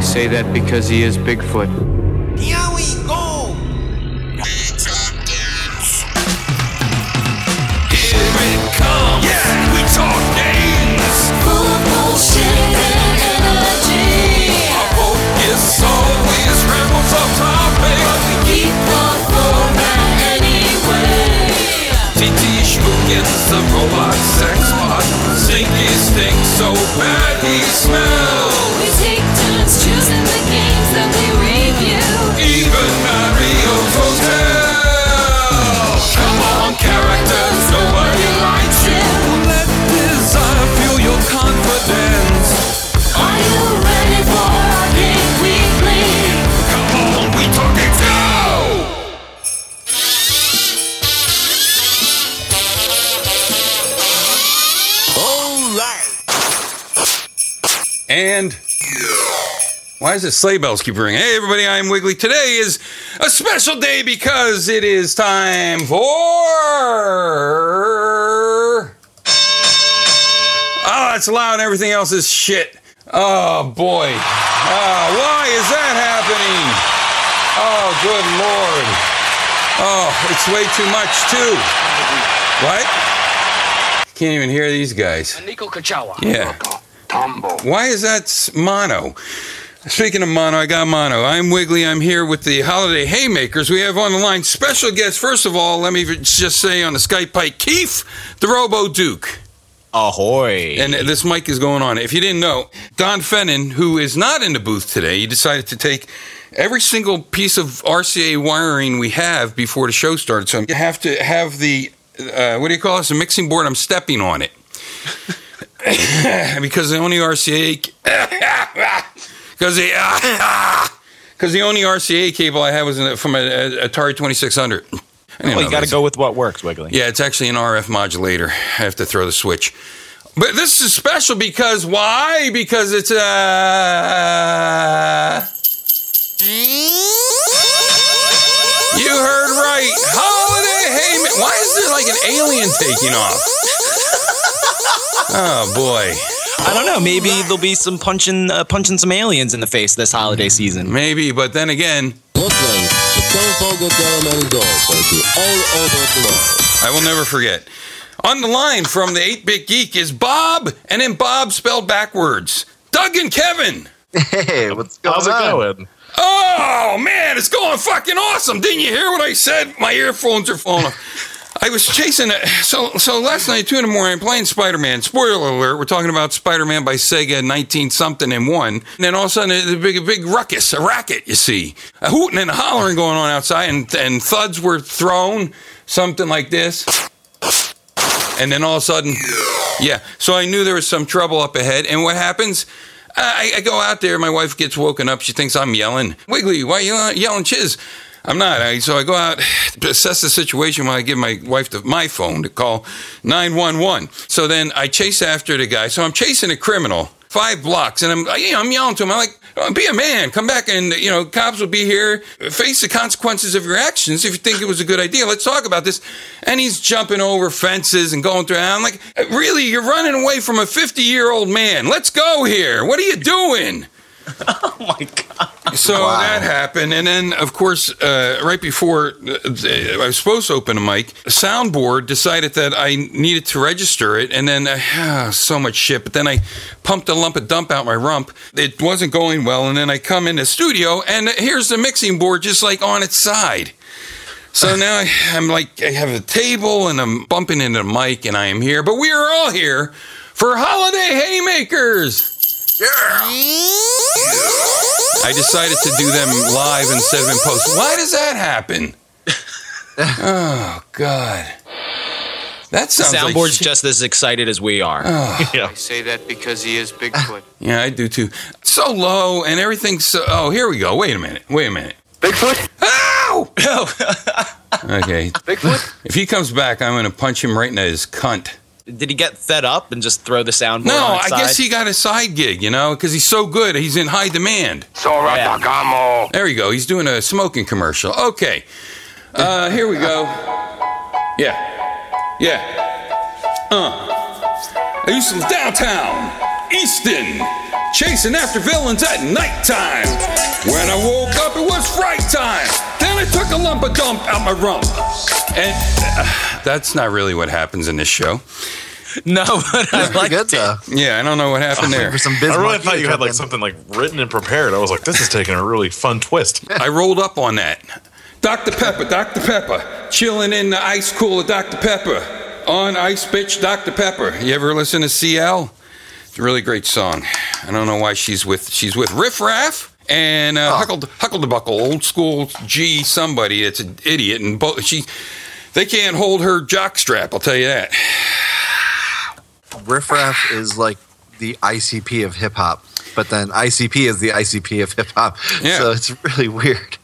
I say that because he is Bigfoot. Here we go! Here it comes. Yeah, we talk games. Full of bullshit and energy. Our focus always rambles off topic. but We keep the TT Schmookins, the robot sex bot. Stinky stinks so bad he smells. We take turns choosing the games that we review. Even Mario's why does it sleigh bells keep ringing? Hey, everybody, I'm Wiggly. Today is a special day because it is time for. Oh, it's loud and everything else is shit. Oh, boy. Oh, why is that happening? Oh, good lord. Oh, it's way too much, too. What? Can't even hear these guys. Nico Kachawa. Yeah. Why is that s- mono? Speaking of mono, I got mono. I'm Wiggly. I'm here with the Holiday Haymakers. We have on the line special guest. First of all, let me just say on the Skype pipe, Keith, the Robo Duke. Ahoy. And this mic is going on. If you didn't know, Don Fennon, who is not in the booth today, he decided to take every single piece of RCA wiring we have before the show started. So you have to have the, uh, what do you call this? A mixing board. I'm stepping on it. because the only RCA, because the, because the only RCA cable I had was a- from a, Atari 2600. Well, know you got to go with what works, Wiggly. Yeah, it's actually an RF modulator. I have to throw the switch. But this is special because why? Because it's uh You heard right. Holiday Hayman. Why is there like an alien taking off? Oh boy. I don't know. Maybe there'll be some punching, uh, punching some aliens in the face this holiday season. Maybe, but then again, Brooklyn, the Telefogo Delaman Dog Party all over the world. I will never forget. On the line from the 8 Bit Geek is Bob, and then Bob spelled backwards. Doug and Kevin. Hey, what's going How's it going? Oh man, it's going fucking awesome! Didn't you hear what I said? My earphones are falling off. I was chasing it. So, so last night, two in the morning, playing Spider Man. Spoiler alert: We're talking about Spider Man by Sega, nineteen something and one. And then all of a sudden, there's a big, big ruckus, a racket. You see, a hooting and a hollering going on outside, and and thuds were thrown, something like this. And then all of a sudden, yeah. So I knew there was some trouble up ahead. And what happens? I, I go out there. My wife gets woken up. She thinks I'm yelling. Wiggly, why you yelling, Chiz? I'm not. I, so I go out assess the situation while I give my wife the, my phone to call 911. So then I chase after the guy. So I'm chasing a criminal five blocks, and I'm you know, I'm yelling to him. I'm like, "Oh, "Be a man, come back, and you know, cops will be here. Face the consequences of your actions. If you think it was a good idea, let's talk about this." And he's jumping over fences and going through. And I'm like, "Really? You're running away from a 50 year old man? Let's go here. What are you doing?" Oh my god! So that happened, and then of course, uh, right before uh, I was supposed to open a mic, soundboard decided that I needed to register it, and then uh, so much shit. But then I pumped a lump of dump out my rump. It wasn't going well, and then I come in the studio, and here's the mixing board just like on its side. So now I, I'm like, I have a table, and I'm bumping into the mic, and I am here. But we are all here for holiday haymakers. I decided to do them live instead of in post. Why does that happen? oh God, that sounds like soundboard's shit. just as excited as we are. Oh. I say that because he is Bigfoot. Yeah, I do too. So low and everything's so. Oh, here we go. Wait a minute. Wait a minute. Bigfoot? Ow! okay. Bigfoot? If he comes back, I'm going to punch him right in his cunt. Did he get fed up and just throw the soundboard No, on I guess he got a side gig, you know, because he's so good. He's in high demand. Yeah. There you go. He's doing a smoking commercial. Okay. Uh, here we go. Yeah. Yeah. Uh. I used to live downtown, Easton, chasing after villains at nighttime. When I woke up, it was fright time. Then I took a lump of dump out my rump. And uh, that's not really what happens in this show. No, but I like good it. though. Yeah, I don't know what happened there. For some I really thought you had like fucking- something like written and prepared. I was like, this is taking a really fun twist. I rolled up on that. Dr. Pepper, Dr. Pepper, chilling in the ice cooler, Dr. Pepper, on Ice Bitch, Dr. Pepper. You ever listen to CL? It's a really great song. I don't know why she's with she's with Riff Raff and uh, Huckle Huckle the Buckle, old school G somebody It's an idiot, and both she they can't hold her jock strap. I'll tell you that. Riffraff is like the ICP of hip hop, but then ICP is the ICP of hip hop. Yeah. So it's really weird.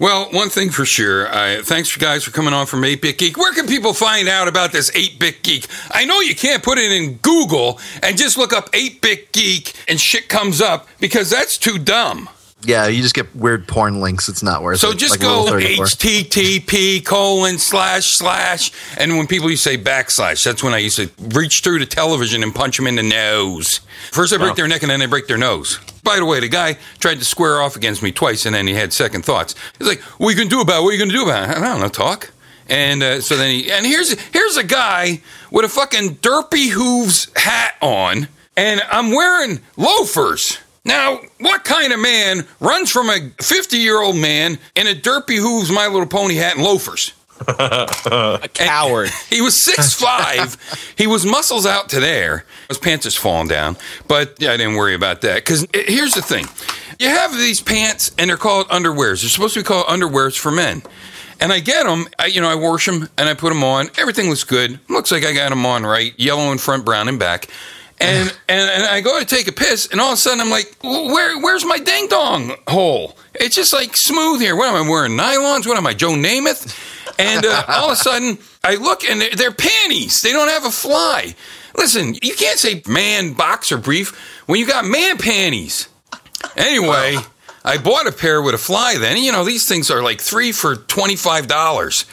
Well, one thing for sure. Uh, thanks, guys, for coming on from 8 Bit Geek. Where can people find out about this 8 Bit Geek? I know you can't put it in Google and just look up 8 Bit Geek and shit comes up because that's too dumb. Yeah, you just get weird porn links. It's not worth So it. So just Like go Rule 34. HTTP colon slash slash. And when people used to say backslash, that's when I used to reach through the television and punch them in the nose. First I break their neck and then I break their nose. By the way, the guy tried to square off against me twice and then he had second thoughts. He's like, what are you going to do about it? What are you going to do about it? I don't know, talk. And uh, so then he, and here's here's a guy with a fucking derpy hooves hat on, and I'm wearing loafers. Now, what kind of man runs from a 50 year old man in a derpy hooves My Little Pony hat and loafers? A coward. He was six five. he was muscles out to there. His pants is falling down, but yeah, I didn't worry about that. Because eh, here's the thing: you have these pants, and they're called underwears. They're supposed to be called underwears for men. And I get them, I, you know, I wash them and I put them on. Everything looks good. Looks like I got them on right. Yellow in front, brown in back. And, and and I go to take a piss, and all of a sudden I'm like, where where's my ding dong hole? It's just like smooth here. What am I wearing? Nylons? What am I, Joe Namath? And uh, all of a sudden I look, and they're, they're panties. They don't have a fly. Listen, you can't say man boxer brief when you got man panties. Anyway, I bought a pair with a fly then. You know, these things are like three for $25.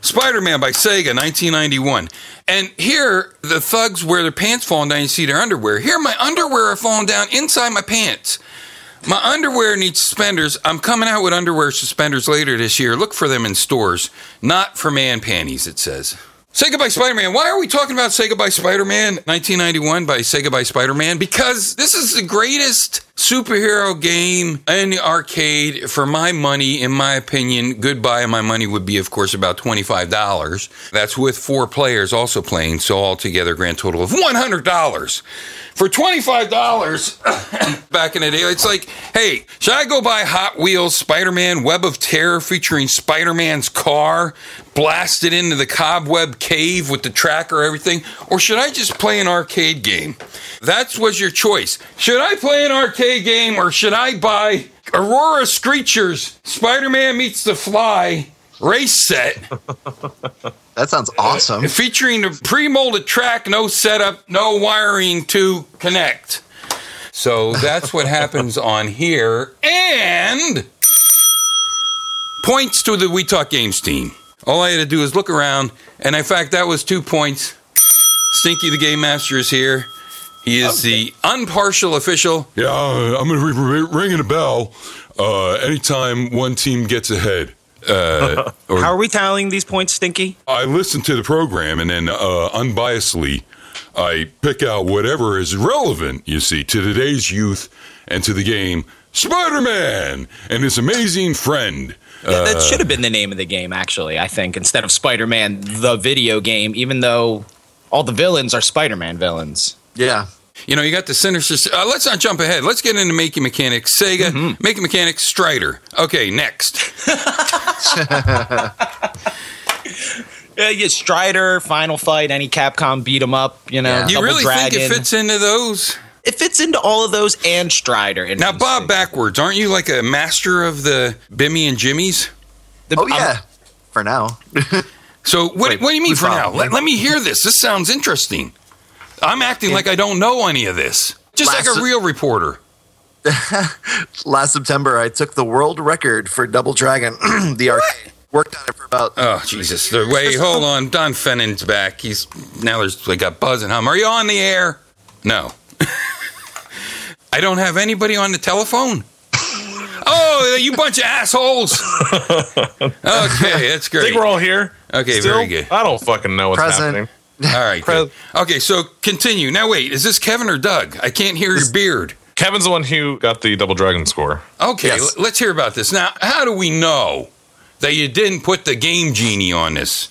Spider Man by Sega, 1991. And here, the thugs wear their pants falling down, you see their underwear. Here, my underwear are falling down inside my pants. My underwear needs suspenders. I'm coming out with underwear suspenders later this year. Look for them in stores. Not for man panties, it says. Say Goodbye Spider Man. Why are we talking about Say Goodbye Spider Man 1991 by Say Goodbye Spider Man? Because this is the greatest superhero game in the arcade for my money, in my opinion. Goodbye, my money would be, of course, about $25. That's with four players also playing, so altogether, grand total of $100. For $25 back in the day, it's like, hey, should I go buy Hot Wheels Spider Man Web of Terror featuring Spider Man's car blasted into the cobweb cave with the tracker, everything? Or should I just play an arcade game? That was your choice. Should I play an arcade game or should I buy Aurora Screechers Spider Man Meets the Fly race set? That sounds awesome. Uh, featuring a pre-molded track, no setup, no wiring to connect. So that's what happens on here. And points to the We Talk Games team. All I had to do is look around, and in fact, that was two points. Stinky the Game Master is here. He is the unpartial official. Yeah, uh, I'm going to be r- ringing a bell uh, anytime one team gets ahead. Uh, or How are we tallying these points, Stinky? I listen to the program and then uh, unbiasedly I pick out whatever is relevant, you see, to today's youth and to the game Spider Man and his amazing friend. Yeah, that should have been the name of the game, actually, I think, instead of Spider Man, the video game, even though all the villains are Spider Man villains. Yeah. You know, you got the Sinister. Uh, let's not jump ahead. Let's get into Making Mechanics. Sega, Making Mechanics, Strider. Okay, next. Yeah, yeah, Strider, Final Fight, any Capcom beat 'em up, you know. Yeah. You really Dragon. think it fits into those? It fits into all of those and Strider. Now, Bob, backwards, aren't you like a master of the Bimmy and Jimmy's? The- Oh I'm- yeah. For now. So, what, Wait, what do you mean who's for now? Let, let me hear this. This sounds interesting. I'm acting like I don't know any of this, just like a real reporter. Last September, I took the world record for Double Dragon, the arcade. Worked on it for about. Oh Jesus! Wait, hold on. Don Fennon's back. He's now there's like a buzz and hum. Are you on the air? No. I don't have anybody on the telephone. Oh, you bunch of assholes. Okay, that's I great. think we're all here. Okay, Still? very good. I don't fucking know what's Present. happening. All right. good. Okay, so continue. Now, wait, is this Kevin or Doug? I can't hear your beard. Kevin's the one who got the double dragon score. Okay, Yes. l- let's hear about this. Now, how do we know that you didn't put the game genie on this?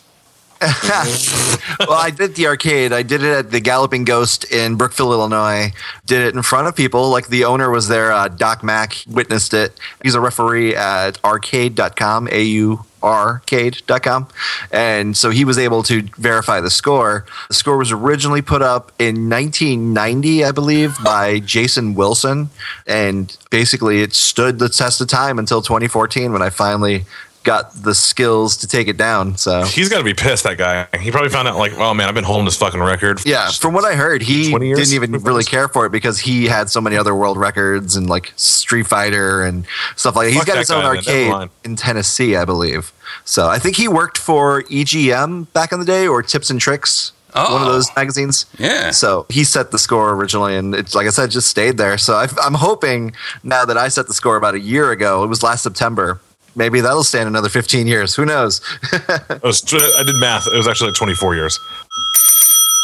well, I did the arcade. I did it at the Galloping Ghost in Brookfield, Illinois. Did it in front of people. Like the owner was there. Uh, Doc Mack witnessed it. He's a referee at aurcade.com, A U arcade.com. And so he was able to verify the score. The score was originally put up in 1990, I believe, by Jason Wilson. And basically, it stood the test of time until 2014 when I finally got the skills to take it down. So. He's got to be pissed, that guy. He probably found out, like, oh man, I've been holding this fucking record. for Yeah, from what I heard, he didn't even really care for it because he had so many other world records and like Street Fighter and stuff like that. He's Fuck got that his own guy, arcade in Tennessee, I believe. So I think he worked for EGM back in the day or Tips and Tricks, one of Oh. those magazines. Yeah. So he set the score originally, and it's like I said, just stayed there. So I, I'm hoping now that I set the score about a year ago, it was last September. Maybe that'll stand another 15 years. Who knows? It was, I did math. It was actually like 24 years.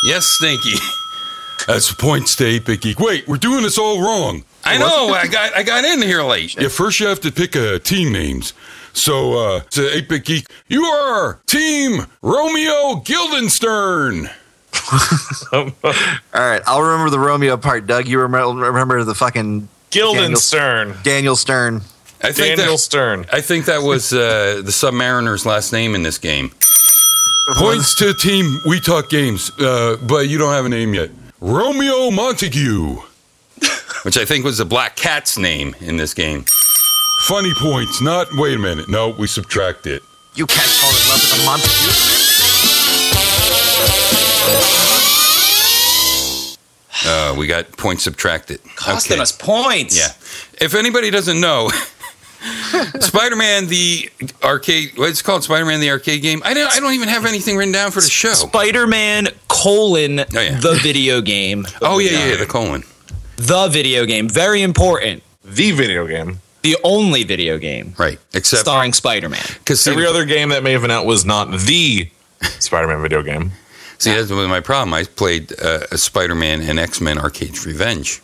Yes, Stinky. That's a point, 8 Bit Geek. Wait, we're doing this all wrong. I know. I got I got in here late. Yeah, first you have to pick uh, team names. So, uh, to 8 Bit Geek, you are Team Romeo Guildenstern. All right, I'll remember the Romeo part. Doug, you remember, remember the fucking Guildenstern. Daniel Stern. I think Daniel that Stern. I think that was uh, the Submariner's last name in this game. Points to the Team We Talk Games, uh, but you don't have a name yet. Romeo Montague. which I think was the Black Cat's name in this game. Funny points, not. Wait a minute. No, we subtract it. You can't fall in love with a Montague. Uh, we got points subtracted. Costing Okay. us points. Yeah. If anybody doesn't know, Spider Man the arcade, what's it called? Spider Man the arcade game? I don't, I don't even have anything written down for the show. Spider Man colon Oh, yeah. the video game. Oh, yeah, yeah, yeah, the colon. The video game. Very important. The video game. The only video game Right. Except starring Spider Man. because Every other game that may have been out was not the Spider-Man video game. See, that's my problem. I played uh, a Spider Man and X Men Arcade's Revenge.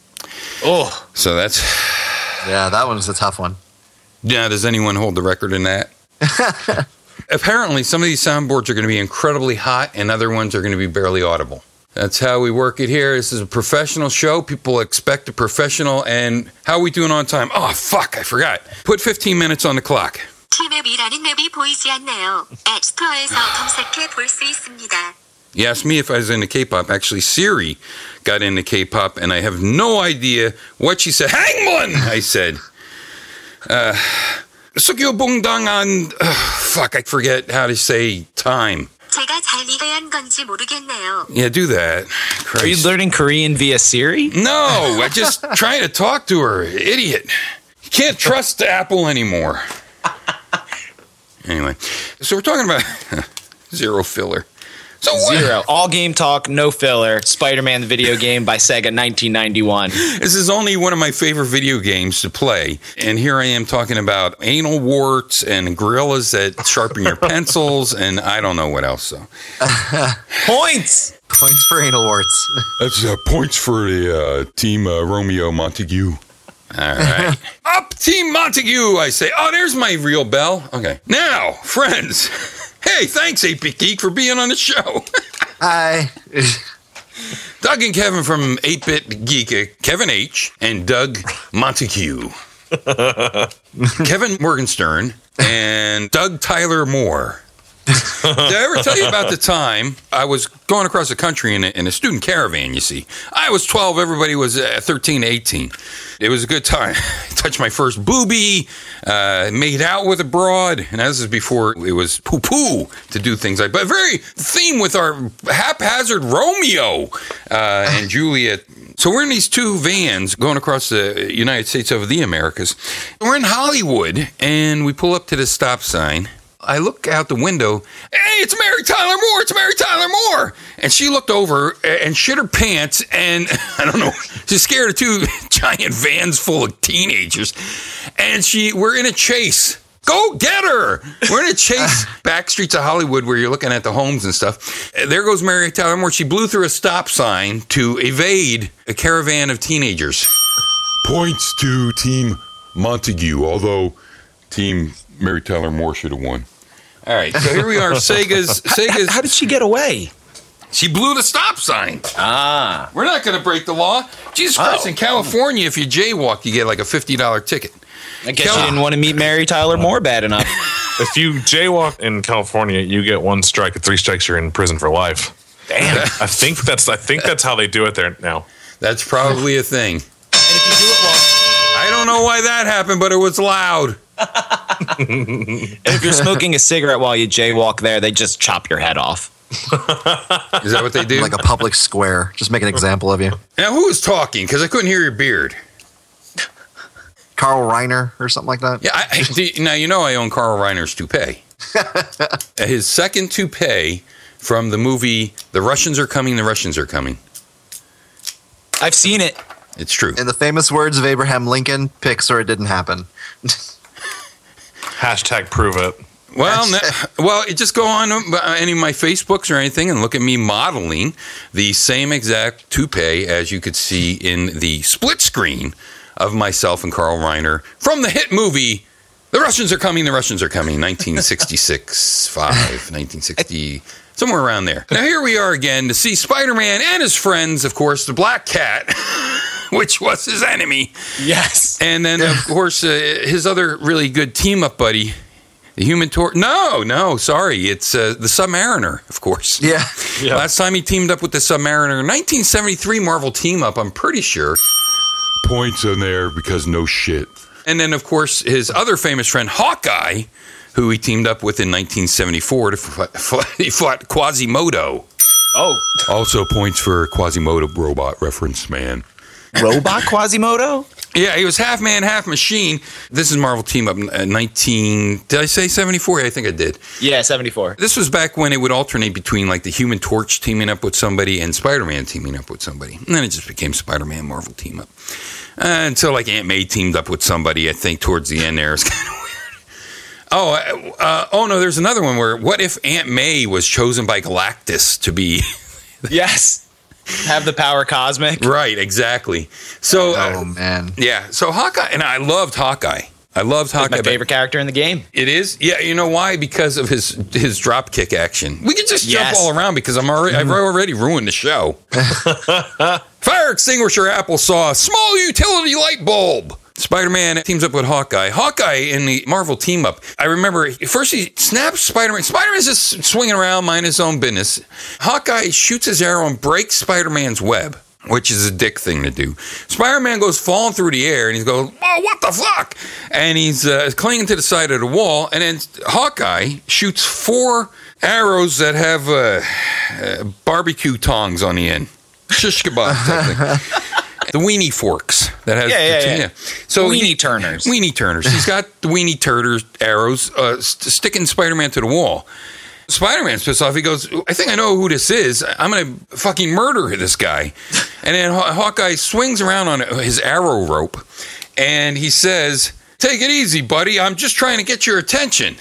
Oh, So that's. Yeah, that one's a tough one. Yeah, does anyone hold the record in that? Apparently, some of these soundboards are going to be incredibly hot, and other ones are going to be barely audible. That's how we work it here. This is a professional show. People expect a professional. And how are we doing on time? Oh, fuck, I forgot. Put 15 minutes on the clock. 티맵이라는 맵이 보이지 않네요. 앱스토어에서 검색해 볼 수 있습니다. You asked me if I was into K-pop. Actually, Siri got into K-pop, and I have no idea what she said. Hangman, I said. uh, Sukyo Bongdang on, uh, fuck, I forget how to say time. Yeah, do that. Christ. Are you learning Korean via Siri? No, I just trying to talk to her. Idiot. You can't trust Apple anymore. Anyway, so we're talking about zero filler. So what? Zero. All game talk, no filler. Spider Man the video game by Sega 1991. This is only one of my favorite video games to play, and here I am talking about anal warts and gorillas that sharpen your pencils, and I don't know what else. So Points! Points for anal warts. That's uh, points for the uh, Team uh, Romeo Montague. All right. Up Team Montague, I say. Oh, there's my real bell. Okay. Now, friends. Hey, thanks, 8-Bit Geek, for being on the show. Hi. Doug and Kevin from 8-Bit Geek, uh, Kevin H. and Doug Montague. Kevin Morgenstern and Doug Tyler Moore. Did I ever tell you about the time I was going across the country in a, in a student caravan? You see, I was 12, everybody was uh, 13, 18. It was a good time. I Touched my first booby, uh, made out with a broad, and this is before it was poo poo to do things like. But very theme with our haphazard Romeo uh, and Juliet. So we're in these two vans going across the United States of the Americas. We're in Hollywood, and we pull up to the stop sign. I look out the window. Hey, it's Mary Tyler Moore. It's Mary Tyler Moore. And she looked over and shit her pants. And I don't know, she's scared of two giant vans full of teenagers. And she, we're in a chase. Go get her. We're in a chase ah. back streets of Hollywood where you're looking at the homes and stuff. Uh, there goes Mary Tyler Moore. She blew through a stop sign to evade a caravan of teenagers. Points to Team Montague, although Team Mary Tyler Moore should have won. All right, so here we are. Sega's Sega's. How did she get away? She blew the stop sign. Ah. We're not going to break the law. Jesus Christ! Oh. In California, if you jaywalk, you get like a fifty dollar ticket. I guess Kel- she didn't want to meet Mary Tyler Moore bad enough. If you jaywalk in California, you get one strike. At three strikes, you're in prison for life. Damn. I think that's I think that's how they do it there now. That's probably a thing. And if you do it well, I don't know why that happened, but it was loud. and if you're smoking a cigarette while you jaywalk there, they just chop your head off. Is that what they do? Like a public square. Just make an example of you. now, who was talking? Because I couldn't hear your beard. Carl Reiner or something like that. Yeah, I, I- do- now you know I own Carl Reiner's toupee. His second toupee from the movie "The Russians Are Coming." The Russians are coming. I've seen it. It's true. In the famous words of Abraham Lincoln, pics or it didn't happen. Hashtag prove it. Well, no, well, just go on any of my Facebooks or anything and look at me modeling the same exact toupee as you could see in the split screen of myself and Carl Reiner from the hit movie "The Russians Are Coming." The Russians are coming. 1966, five, 1960, somewhere around there. Now here we are again to see Spider-Man and his friends, of course, the Black Cat. Which was his enemy. Yes. And then, of course, uh, his other really good team up buddy, the Human Torch. No, no, sorry. It's uh, the Submariner, of course. Yeah. Yeah. Last time he teamed up with the Submariner, 1973 Marvel team up, I'm pretty sure. Points in there because no shit. And then, of course, his other famous friend, Hawkeye, who he teamed up with in 1974 to fight, he fought Quasimodo. Oh, Also points for Quasimodo robot reference, man. Robot Quasimodo? Yeah, he was half man, half machine. This is Marvel team up uh, 19. Did I say 74? I think I did. Yeah, 74. This was back when it would alternate between like the Human Torch teaming up with somebody and Spider Man teaming up with somebody. And then it just became Spider Man Marvel team up. Uh, until like Aunt May teamed up with somebody, I think towards the end there. It's kind of weird. Oh, uh, uh, oh no, there's another one where what if Aunt May was chosen by Galactus to be. Yes. Have the power cosmic. right, exactly. So, uh, Oh man. yeah, so Hawkeye, and I loved Hawkeye. I loved Hawkeye. My favorite character in the game. It is, yeah. You know why? Because of his his drop kick action. We can just Yes. jump all around because I'm already I've already ruined the show. Fire extinguisher, applesauce, small utility light bulb. Spider Man teams up with Hawkeye. Hawkeye in the Marvel team up. I remember first he snaps Spider Man. Spider Man's just swinging around, mind his own business. Hawkeye shoots his arrow and breaks Spider Man's web, which is a dick thing to do. Spider Man goes falling through the air and he's going, Oh, what the fuck? And he's uh, clinging to the side of the wall. And then Hawkeye shoots four arrows that have uh, uh, barbecue tongs on the end. Shish kebab. The weenie forks that has Yeah, yeah, yeah. So Weenie he- turners. Weenie turners. He's got the weenie turner arrows uh, st- sticking Spider-Man to the wall. Spider-Man's pissed off. He goes, "I think I know who this is. I'm gonna fucking murder this guy." And then Haw- Hawkeye swings around on his arrow rope, and he says, "Take it easy, buddy. I'm just trying to get your attention."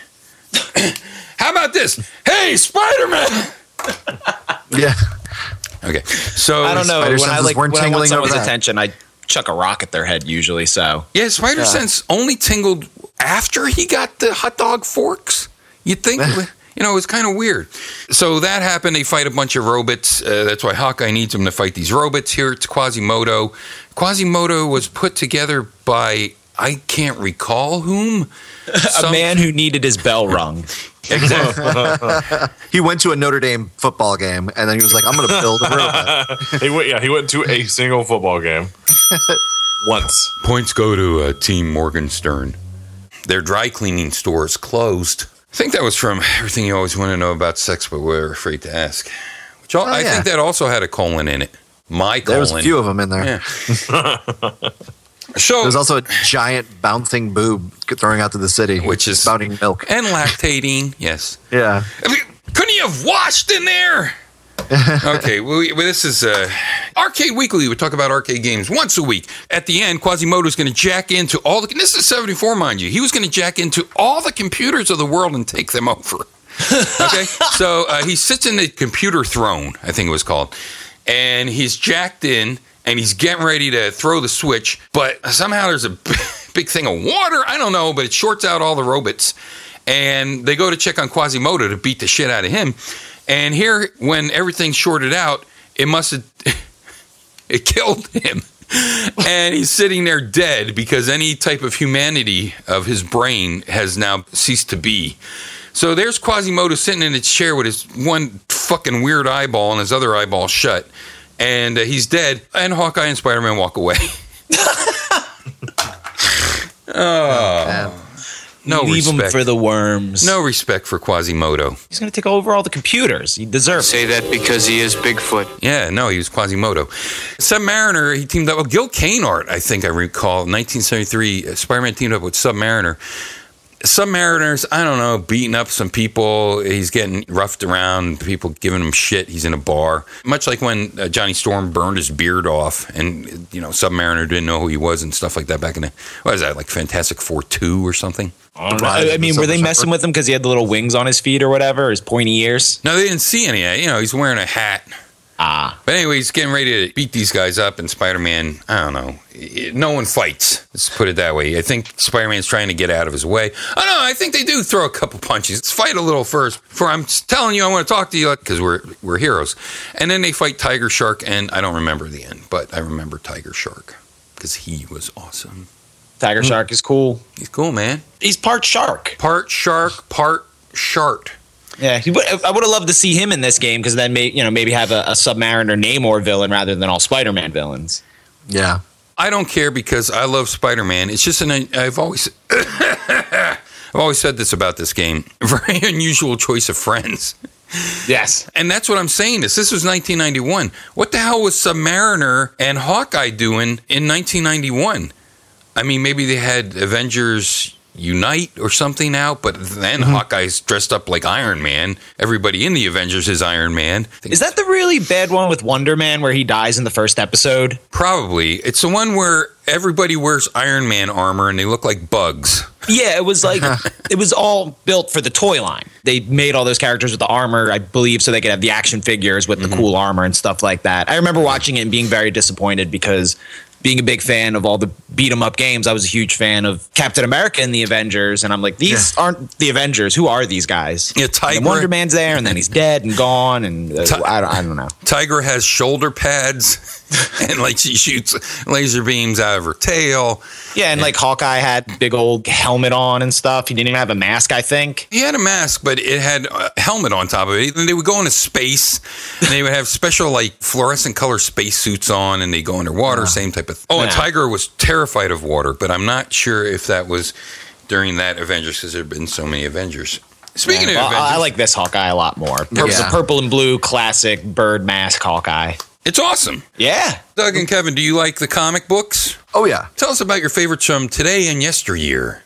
How about this? Hey, Spider-Man. Yeah. Okay, so I don't know. When I like when I want someone's attention, I chuck a rock at their head usually. So Yeah, Spider Sense only tingled after he got the hot dog forks. You'd think, you know, it's kind of weird. So that happened. They fight a bunch of robots. Uh, that's why Hawkeye needs them to fight these robots. Here it's Quasimodo. Quasimodo was put together by, I can't recall whom. a Some- man who needed his bell rung. He went to a Notre Dame football game and then he was like, I'm going to build a robot. He went, yeah, he went to a single football game once. Points go to uh, Team Morgan Stern. Their dry cleaning store is closed. I think that was from everything you always want to know about sex, but we're afraid to ask. Which all, Oh, I think that also had a colon in it. My colon. There was a few of them in there. Yeah. So There's also a giant bouncing boob throwing out to the city, Which is- spouting milk. and lactating, yes. Yeah. I mean, couldn't you have washed in there? okay, well, we, well, this is uh, Arcade Weekly. We talk about arcade games once a week. At the end, Quasimodo is going to jack into all the. This is 74, mind you. He was going to jack into all the computers of the world and take them over. okay, so uh, he sits in the computer throne, I think it was called, and he's jacked in and he's getting ready to throw the switch, but somehow there's a big thing of water. I don't know, but it shorts out all the robots, and they go to check on Quasimodo to beat the shit out of him. And here, when everything's shorted out, it must have it killed him. and he's sitting there dead because any type of humanity of his brain has now ceased to be. So there's Quasimodo sitting in his chair with his one fucking weird eyeball and his other eyeball shut. And uh, he's dead. And Hawkeye and Spider Man walk away. oh. No Leave him respect. for the worms. no respect for Quasimodo. He's going to take over all the computers. He deserves Say it. that because he is Bigfoot. Yeah, no, he was Quasimodo. Submariner, he teamed up with Gil Kane art, I think I recall. 1973, Spider Man teamed up with Submariner. Submariner's, I don't know, beating up some people. He's getting roughed around, people giving him shit. He's in a bar. Much like when uh, Johnny Storm burned his beard off and, you know, Submariner didn't know who he was and stuff like that back in the, what is that, like Fantastic Four 2 or something? I, don't know. I mean, were they messing with him because he had the little wings on his feet or whatever, his pointy ears? No, they didn't see any. of it. You know, he's wearing a hat. Ah. But anyway, he's getting ready to beat these guys up, and Spider Man, I don't know, it- no one fights. Let's put it that way. I think Spider Man's trying to get out of his way. I know, I think they do throw a couple punches. Let's fight a little first. For I'm telling you, I want to talk to you because we're we're heroes. And then they fight Tiger Shark, and I don't remember the end, but I remember Tiger Shark because he was awesome. Tiger Shark is cool. He's cool, man. He's part shark. Part shark, part shart. Yeah, he would, I would have loved to see him in this game because then, may, you know, maybe have a, a Submariner Namor villain rather than all Spider-Man villains. Yeah. I don't care because I love Spider Man. It's just an I've always I've always said this about this game. Very unusual choice of friends. Yes. And that's what I'm saying. This this was 1991. What the hell was Submariner and Hawkeye doing in 1991? I mean, maybe they had Avengers Unite or something out, but then mm-hmm. Hawkeye's dressed up like Iron Man. Everybody in the Avengers is Iron Man. Is that the really bad one with Wonder Man where he dies in the first episode? Probably. It's the one where everybody wears Iron Man armor and they look like bugs. Yeah, it was like it was all built for the toy line. They made all those characters with the armor, I believe, so they could have the action figures with the mm-hmm. cool armor and stuff like that. I remember watching it and being very disappointed because being a big fan of all the beat 'em up games, I was a huge fan of Captain America and the Avengers, and I'm like, these aren't the Avengers. Who are these guys? Yeah, And Tiger, Wonder Man's there, and then he's dead and gone, and uh, Ti- I, don't, I don't know. Tiger has shoulder pads and like she shoots laser beams out of her tail. Yeah, and like Hawkeye had big old helmet on and stuff. He didn't even have a mask, I think. He had a mask, but it had a helmet on top of it. And they would go into space and they would have special like fluorescent color space suits on and they go underwater, same type of Oh, and Tiger was terrified of water, but I'm not sure if that was during that Avengers because there have been so many Avengers. Speaking Well, of I- Avengers, I like this Hawkeye a lot more. Purple, Yeah. purple and blue classic bird mask Hawkeye. It's awesome. Yeah. Doug and Kevin, do you like the comic books? Oh yeah. Tell us about your favorites from today and yesteryear.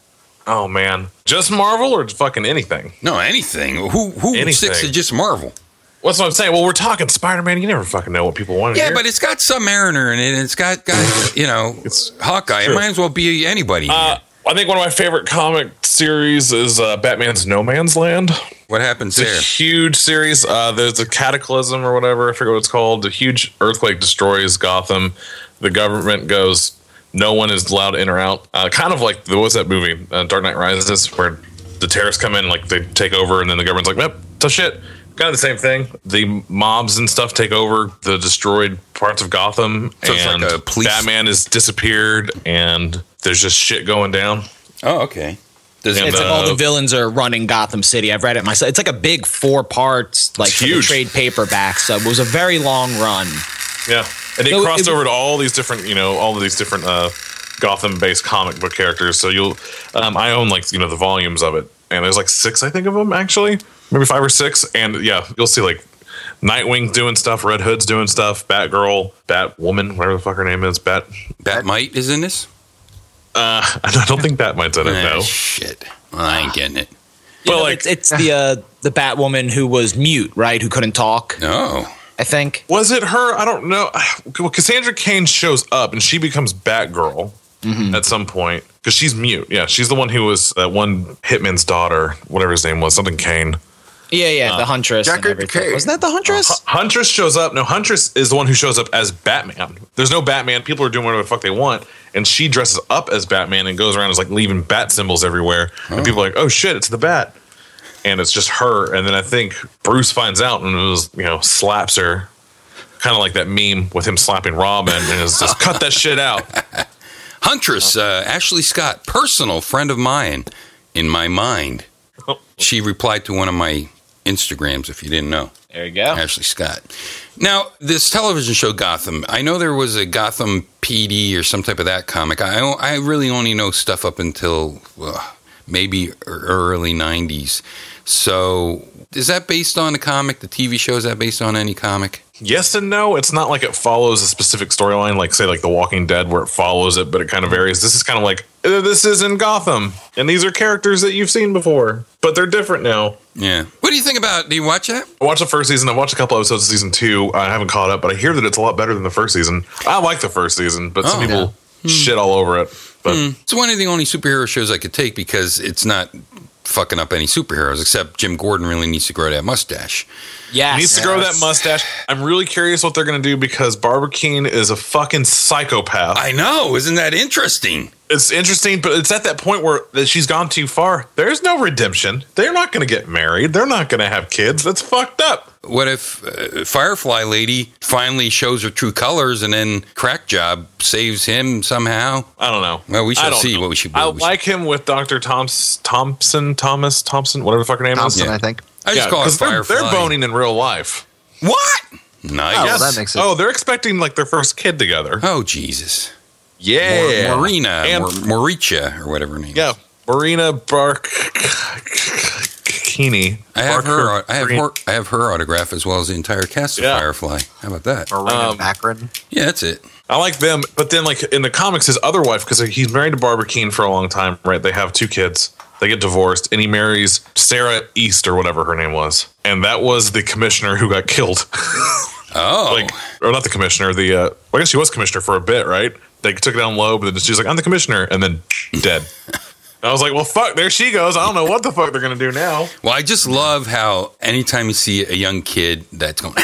Oh man, just Marvel or fucking anything? No, anything. Who who Anything. sticks to just Marvel? What's what I'm saying? Well, we're talking Spider Man. You never fucking know what people want to Yeah, hear. but it's got Submariner in it, and it's got, got you know, It's Hawkeye. It might as well be anybody. uh, I think one of my favorite comic series is uh, Batman's No Man's Land. what happens It's a there? huge series. Uh, there's a cataclysm or whatever. I forget what it's called. A huge earthquake destroys Gotham. The government goes. No one is allowed in or out. Uh, kind of like there was that movie, uh, Dark Knight Rises, where the terrorists come in, like they take over, and then the government's like, "Yep, tough shit." Kind of the same thing. The mobs and stuff take over the destroyed parts of Gotham, So it's and like a police- Batman has disappeared, and there's just shit going down. Oh, okay. Does And, It's like uh, all the villains are running Gotham City. I've read it myself. It's like a big four parts, like It's for the huge. trade paperback. So it was a very long run. Yeah, and it So crossed it- over to all these different, you know, all of these different uh, Gotham-based comic book characters. So you'll, um, I own like you know the volumes of it, and there's like six, I think, of them actually, maybe five or six, and yeah, you'll see like Nightwing doing stuff, Red Hood's doing stuff, Batgirl, Batwoman, whatever the fuck her name is, Bat. Bat-Mite is in this? Uh, I don't think that might have it. Ah, No. shit. Well, I ain't getting it. You But, know, like- it's, it's the uh, the Batwoman who was mute, right? Who couldn't talk. No. I think. Was it her? I don't know. Well, Cassandra Cain shows up and she becomes Batgirl Mm-hmm. at some point because she's mute. Yeah, she's the one who was that one hitman's daughter, whatever his name was, something Cain. Yeah, yeah, the Huntress. and Deckard everything. Wasn't that the Huntress? Huntress shows up. No, Huntress is the one who shows up as Batman. There's no Batman. People are doing whatever the fuck they want, and she dresses up as Batman and goes around as like leaving bat symbols everywhere. And people are like, "Oh shit, it's the Bat," and it's just her. And then I think Bruce finds out and it was you know slaps her, kind of like that meme with him slapping Robin, and is just cut that shit out. Huntress, uh, Ashley Scott, personal friend of mine in my mind. She replied to one of my Instagrams, if you didn't know. There you go. Ashley Scott. Now, this television show Gotham, I know there was a Gotham PD or some type of that comic. I, I really only know stuff up until uh, maybe early 90s. So, is that based on a comic? The TV show, is that based on any comic? Yes and no. It's not like it follows a specific storyline, like say like The Walking Dead, where it follows it, but it kind of varies. This is kind of like "Uh, this is in Gotham, and these are characters that you've seen before, but they're different now. Yeah. What do you think about? Do you watch that? I watched the first season. I watched a couple episodes of season two. I haven't caught up, but I hear that it's a lot better than the first season. I like the first season, but some Oh. people shit all over it. But It's one of the only superhero shows I could take because it's not fucking up any superheroes, except Jim Gordon really needs to grow that mustache. Yes. needs to grow that mustache. I'm really curious what they're going to do because Barbara Kean is a fucking psychopath. I know. Isn't that interesting? It's interesting, but it's at that point where that she's gone too far. There's no redemption. They're not going to get married. They're not going to have kids. That's fucked up. What if uh, Firefly Lady finally shows her true colors and then Crack Job saves him somehow? I don't know. Well, we shall see know. what we should. I what we should- like him with Dr. Thoms, Thompson, Thomas, Thompson, whatever the fuck her name Thompson, is. I think. I just Yeah, call it 'cause they're, Firefly. they're boning in real life. What? Nice. Oh, well, that makes it. Oh, they're expecting like their first kid together. Oh Jesus. Yeah. Mor- Marina, And- Mor- Moricha, or whatever her name. Yeah. is. Marina Bark Keeney. I have her. I have her. I have her autograph as well as the entire cast of Yeah. Firefly. How about that? Marina Um, Baccarin. Yeah, that's it. I like them, but then like in the comics, his other wife, because he's married to Barbara Kean for a long time, right? They have two kids. They get divorced, and he marries Sarah East or whatever her name was, and that was the commissioner who got killed. Oh, like, or not the commissioner. The uh, well, I guess she was commissioner for a bit, right? They took it down low, but then she's like, "I'm the commissioner," and then dead. I was like, "Well, fuck, there she goes." I don't know what the fuck they're gonna do now. Well, I just love how anytime you see a young kid that's going,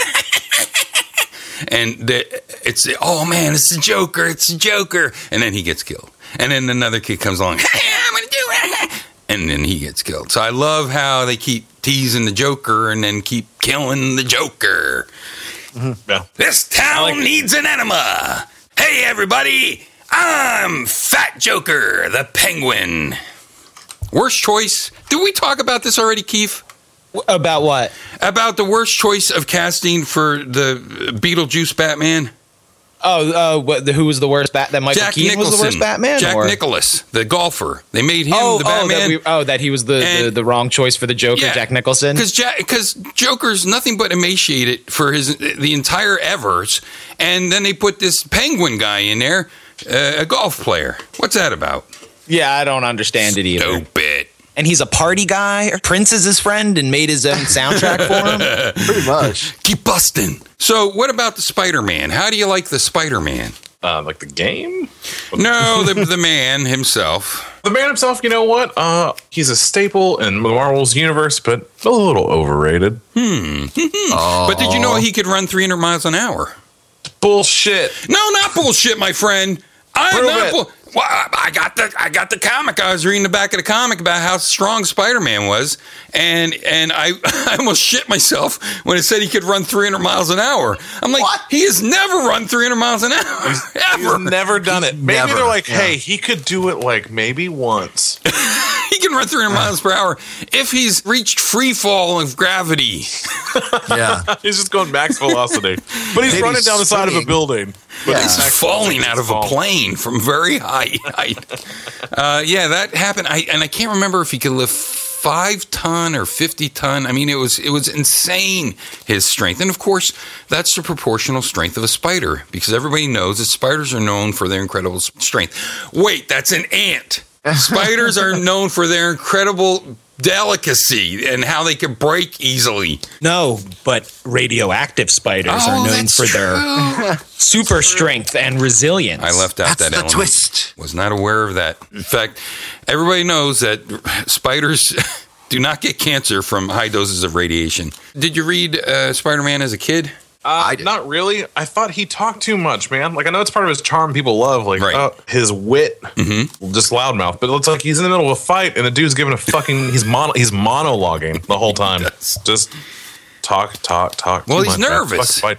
and the, it's oh man, it's the Joker, it's the Joker, and then he gets killed, and then another kid comes along, I'm gonna do it, and then he gets killed. So I love how they keep teasing the Joker and then keep killing the Joker. Mm-hmm. Yeah. This town like- needs an enema. Hey everybody, I'm Fat Joker, the Penguin. Worst choice. Did we talk about this already, Keith? About what? about the worst choice of casting for the Beetlejuice Batman? Oh, uh, what, the, who was the worst bat? That Michael Jack Keaton Nicholson. was the worst Batman. Jack or? Nicklaus, the golfer. They made him Oh, the oh, Batman. that we, oh, that he was the, the And- the wrong choice for the Joker, Yeah. Jack Nicholson. because because Joker's nothing but emaciated for his the entire Evers, and then they put this Penguin guy in there, uh, a golf player. What's that about? Yeah, I don't understand it either. Stupid. And he's a party guy. Prince is his friend and made his own soundtrack for him. Pretty much. Keep busting. So, what about the Spider Man? How do you like the Spider Man? Uh, like the game, No, the the man himself. the man himself. You know what? Uh, he's a staple in Marvel's universe, but a little overrated. Hmm. but did you know he could run 300 miles an hour? Bullshit. No, not bullshit, my friend. I'm Prove not it. bull- well, I I got the I got the comic. I was reading the back of the comic about how strong Spider Man was, and and I, I almost shit myself when it said he could run 300 miles an hour. I'm like, he has never run 300 miles an hour ever. He's never done it. Maybe Never, they're like, yeah. hey, he could do it like maybe once. he can run 300 miles per hour if he's reached free fall of gravity. Yeah. he's just going max velocity, but he's Maybe running down the side of a swinging. building. But Yeah. he's He's falling out of he's a plane from very high height. Uh, yeah, that happened. I and I can't remember if he could lift five ton or fifty ton. I mean, it was it was insane his strength, and of course, that's the proportional strength of a spider because everybody knows that spiders are known for their incredible s- strength. Wait, that's an ant. Spiders are known for their incredible delicacy and how they can break easily. No, but radioactive spiders Oh, are known that's for their super strength and resilience. I left out That's that the element. twist. Was not aware of that. In fact, everybody knows that spiders do not get cancer from high doses of radiation. Did you read uh, Spider Man as a kid? Uh, not really. I thought he talked too much, man. Like I know it's part of his charm. People love like Right. uh, his wit, just loudmouth. But it looks like he's in the middle of a fight, and the dude's giving a fucking he's mono he's monologuing the whole time. Just talk, talk, talk. Well, too he's much, nervous. Fuck fight.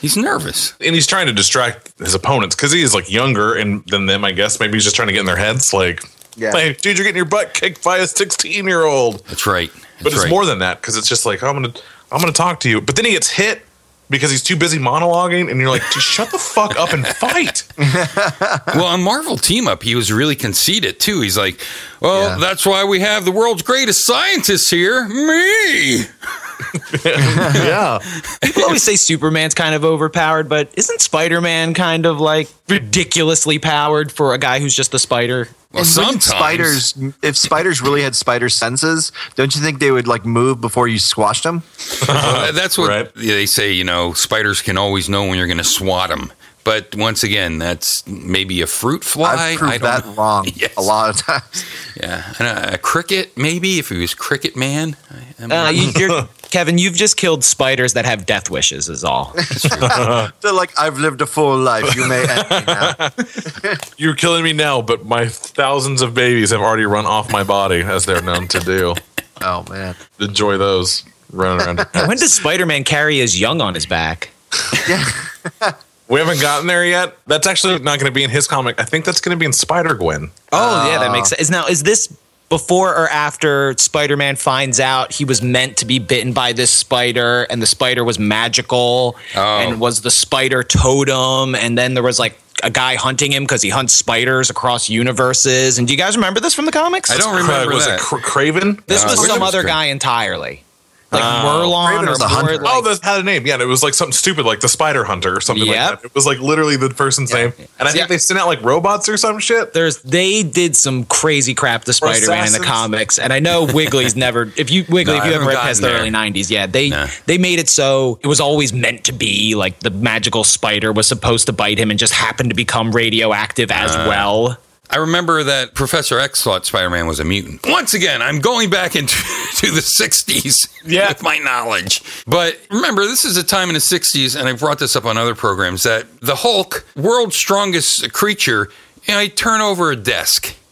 He's nervous. and he's trying to distract his opponents because he is like younger and than them. I guess maybe he's just trying to get in their heads. Like, Yeah. hey, dude, you're getting your butt kicked by a 16 year old. That's right. But it's right. more than that because it's just like I'm gonna I'm gonna talk to you. But then he gets hit because he's too busy monologuing, and you're like, just shut the fuck up and fight. well, on Marvel Team Up, he was really conceited too. He's like, "Well, Yeah. that's why we have the world's greatest scientists here, me." yeah, People always say Superman's kind of overpowered, but isn't Spider Man kind of like ridiculously powered for a guy who's just a spider? Well, And sometimes spiders, if spiders really had spider senses, don't you think they would like move before you squashed them? Uh, that's what Right. they say. You know, spiders can always know when you're going to swat them. But once again, that's maybe a fruit fly. I've proved don't that know. wrong Yes. a lot of times. Yeah, and a, a cricket maybe if he was cricket man. I, I'm- Uh, you, you're, Kevin, you've just killed spiders that have death wishes, is all. They're like, I've lived a full life. You may end me now. you're killing me now, but my thousands of babies have already run off my body, as they're known to do. Oh man. Enjoy those running around. when does Spider Man carry his young on his back? Yeah. We haven't gotten there yet. That's actually not going to be in his comic. I think that's going to be in Spider Gwen. Oh, yeah, that makes sense. Now, is this before or after Spider Man finds out he was meant to be bitten by this spider and the spider was magical Oh. and was the spider totem? And then there was like a guy hunting him because he hunts spiders across universes. And do you guys remember this from the comics? I don't remember was that. it Kraven? This Uh, was some other great. guy entirely. Like Oh. Morlun or was the hunter. like, oh, that had a name. Yeah, it was like something stupid, like the Spider Hunter or something Yep. like that. It was like literally the person's name. And I think Yeah. they sent out like robots or some shit. there's they did some crazy crap to Spider Man in the comics, and I know Wiggly's never. If you Wiggly, No, if you haven't haven't read past the early '90s, yeah, they Nah. they made it so it was always meant to be like the magical spider was supposed to bite him and just happened to become radioactive as Uh. well. I remember that Professor X thought Spider Man was a mutant. Once again, I'm going back into to the 60s Yeah. with my knowledge. But remember, this is a time in the 60s, and I brought this up on other programs, that the Hulk, world's strongest creature, you know, he'd turn over a desk.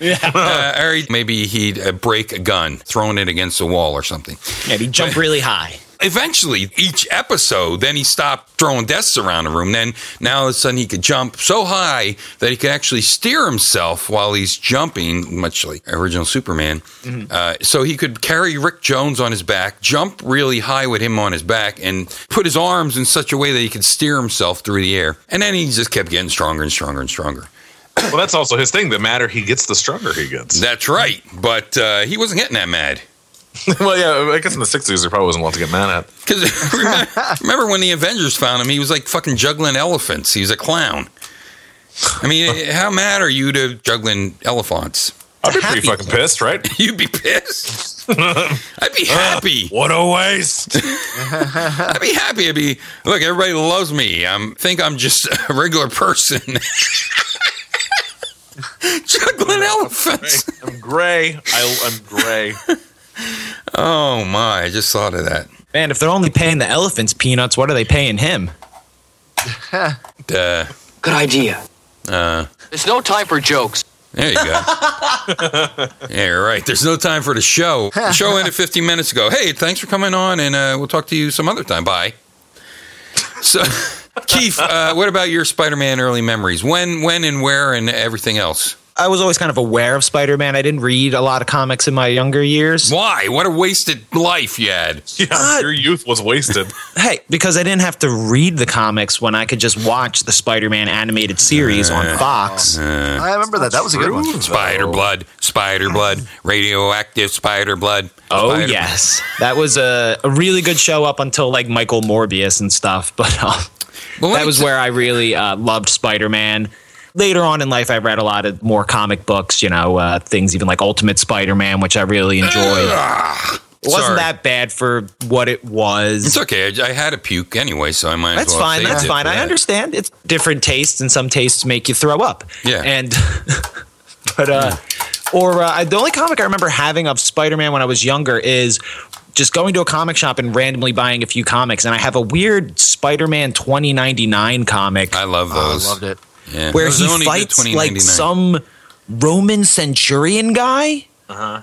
Yeah. uh, or maybe he'd uh, break a gun, throwing it against a wall or something. Yeah, he jumped really high. Eventually, each episode, then he stopped throwing desks around the room. Then, now all of a sudden, he could jump so high that he could actually steer himself while he's jumping, much like original Superman. Uh, so he could carry Rick Jones on his back, jump really high with him on his back, and put his arms in such a way that he could steer himself through the air. And then he just kept getting stronger and stronger and stronger. Well, that's also his thing. The madder he gets, the stronger he gets. That's right. But uh, he wasn't getting that mad. well, yeah, I guess in the 60s, there probably wasn't a lot to get mad at. Because remember, remember when the Avengers found him, he was like fucking juggling elephants. He was a clown. I mean, how mad are you to juggling elephants? I'd be pretty fucking pissed, right? You'd be pissed. I'd be happy. What a waste. I'd be happy. I'd be look. Everybody loves me. I think I'm just a regular person. juggling elephants. I'm gray. I, I'm gray. Oh my! I just thought of that. Man, if they're only paying the elephants peanuts, what are they paying him? Uh, Good idea. uh, There's no time for jokes. There you go. yeah, you're right. There's no time for the show. The show ended 15 minutes ago. Hey, thanks for coming on, and uh, we'll talk to you some other time. Bye. So, Keith, uh, what about your Spider-Man early memories? When, when, and where, and everything else? I was always kind of aware of Spider Man. I didn't read a lot of comics in my younger years. Why? What a wasted life you had. Yeah, Uh, your youth was wasted. Hey, because I didn't have to read the comics when I could just watch the Spider Man animated series on Fox. I remember that. That was a good one. Spider blood, spider blood, radioactive spider blood. Oh spider- yes, that was a, a really good show up until like Michael Morbius and stuff. But uh, Well, that was t- where I really uh, loved Spider Man. Later on in life, I read a lot of more comic books. You know, uh, things even like Ultimate Spider Man, which I really enjoyed. It wasn't Sorry. that bad for what it was. It's okay. I, I had a puke anyway, so I might. That's as well fine. That's fine. I that. understand. It's different tastes, and some tastes make you throw up. Yeah. And but uh, or uh, the only comic I remember having of Spider-Man when I was younger is just going to a comic shop and randomly buying a few comics, and I have a weird Spider-Man 2099 comic I love Oh, those. I loved it. Yeah. where he are only good fights like some Roman centurion guy. Uh-huh.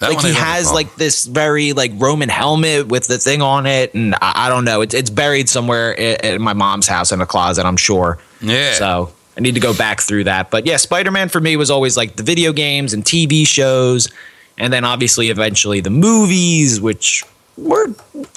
That like he has like this very like Roman helmet with the thing on it, and I, I don't know. It's it's buried somewhere in, in my mom's house in a closet, I'm sure. Yeah. So I need to go back through that. But yeah, Spider Man for me was always like the video games and TV shows, and then obviously eventually the movies, which were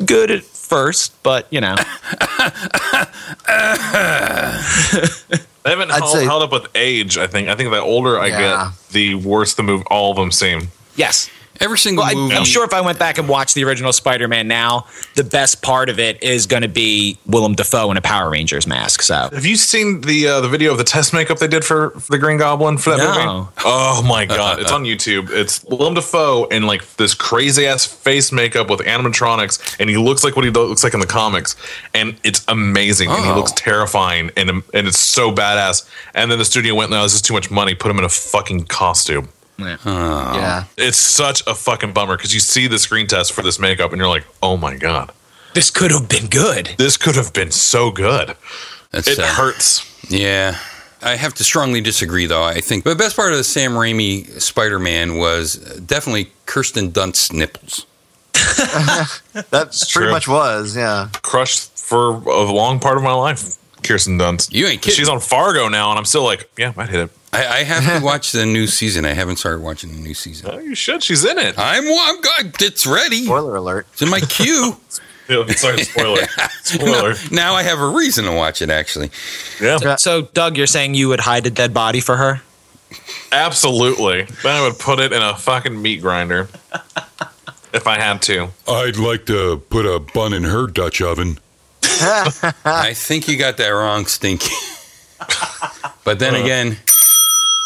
good at first, but you know, They haven't held, say- held up with age. I think. I think the older I Yeah. get, the worse the move. All of them seem. yes. Every single Well, I, movie. I'm sure if I went back and watched the original Spider Man now, the best part of it is going to be Willem Dafoe in a Power Rangers mask. So Have you seen the uh, the video of the test makeup they did for, for the Green Goblin for that No. movie? Oh my god, it's on YouTube. It's Willem Dafoe in like this crazy ass face makeup with animatronics, and he looks like what he looks like in the comics, and it's amazing. And he Oh. looks terrifying, and and it's so badass. And then the studio went, "No, this is too much money. Put him in a fucking costume." Yeah. It's such a fucking bummer because you see the screen test for this makeup, and you're like, "Oh my god, this could have been good. this could have been so good." That's It sad. hurts. Yeah. I have to strongly disagree, though. I think the best part of the Sam Raimi Spider Man was uh, definitely Kirsten Dunst's nipples. That pretty true. much was. Yeah. crushed for a long part of my life. Kirsten Dunst. You ain't kidding. She's on Fargo now, and I'm still like, yeah, I'd hit it. I, I have to watch the new season. I haven't started watching the new season. Oh, you should. She's in it. I'm, I'm good. It's ready. Spoiler alert. It's in my queue. Yeah, Sorry, spoiler. Spoiler. now I have a reason to watch it, actually. Yeah, So, Doug, you're saying you would hide a dead body for her? absolutely. Then I would put it in a fucking meat grinder if I had to. I'd like to put a bun in her Dutch oven. I think you got that wrong, Stinky. but then uh, again,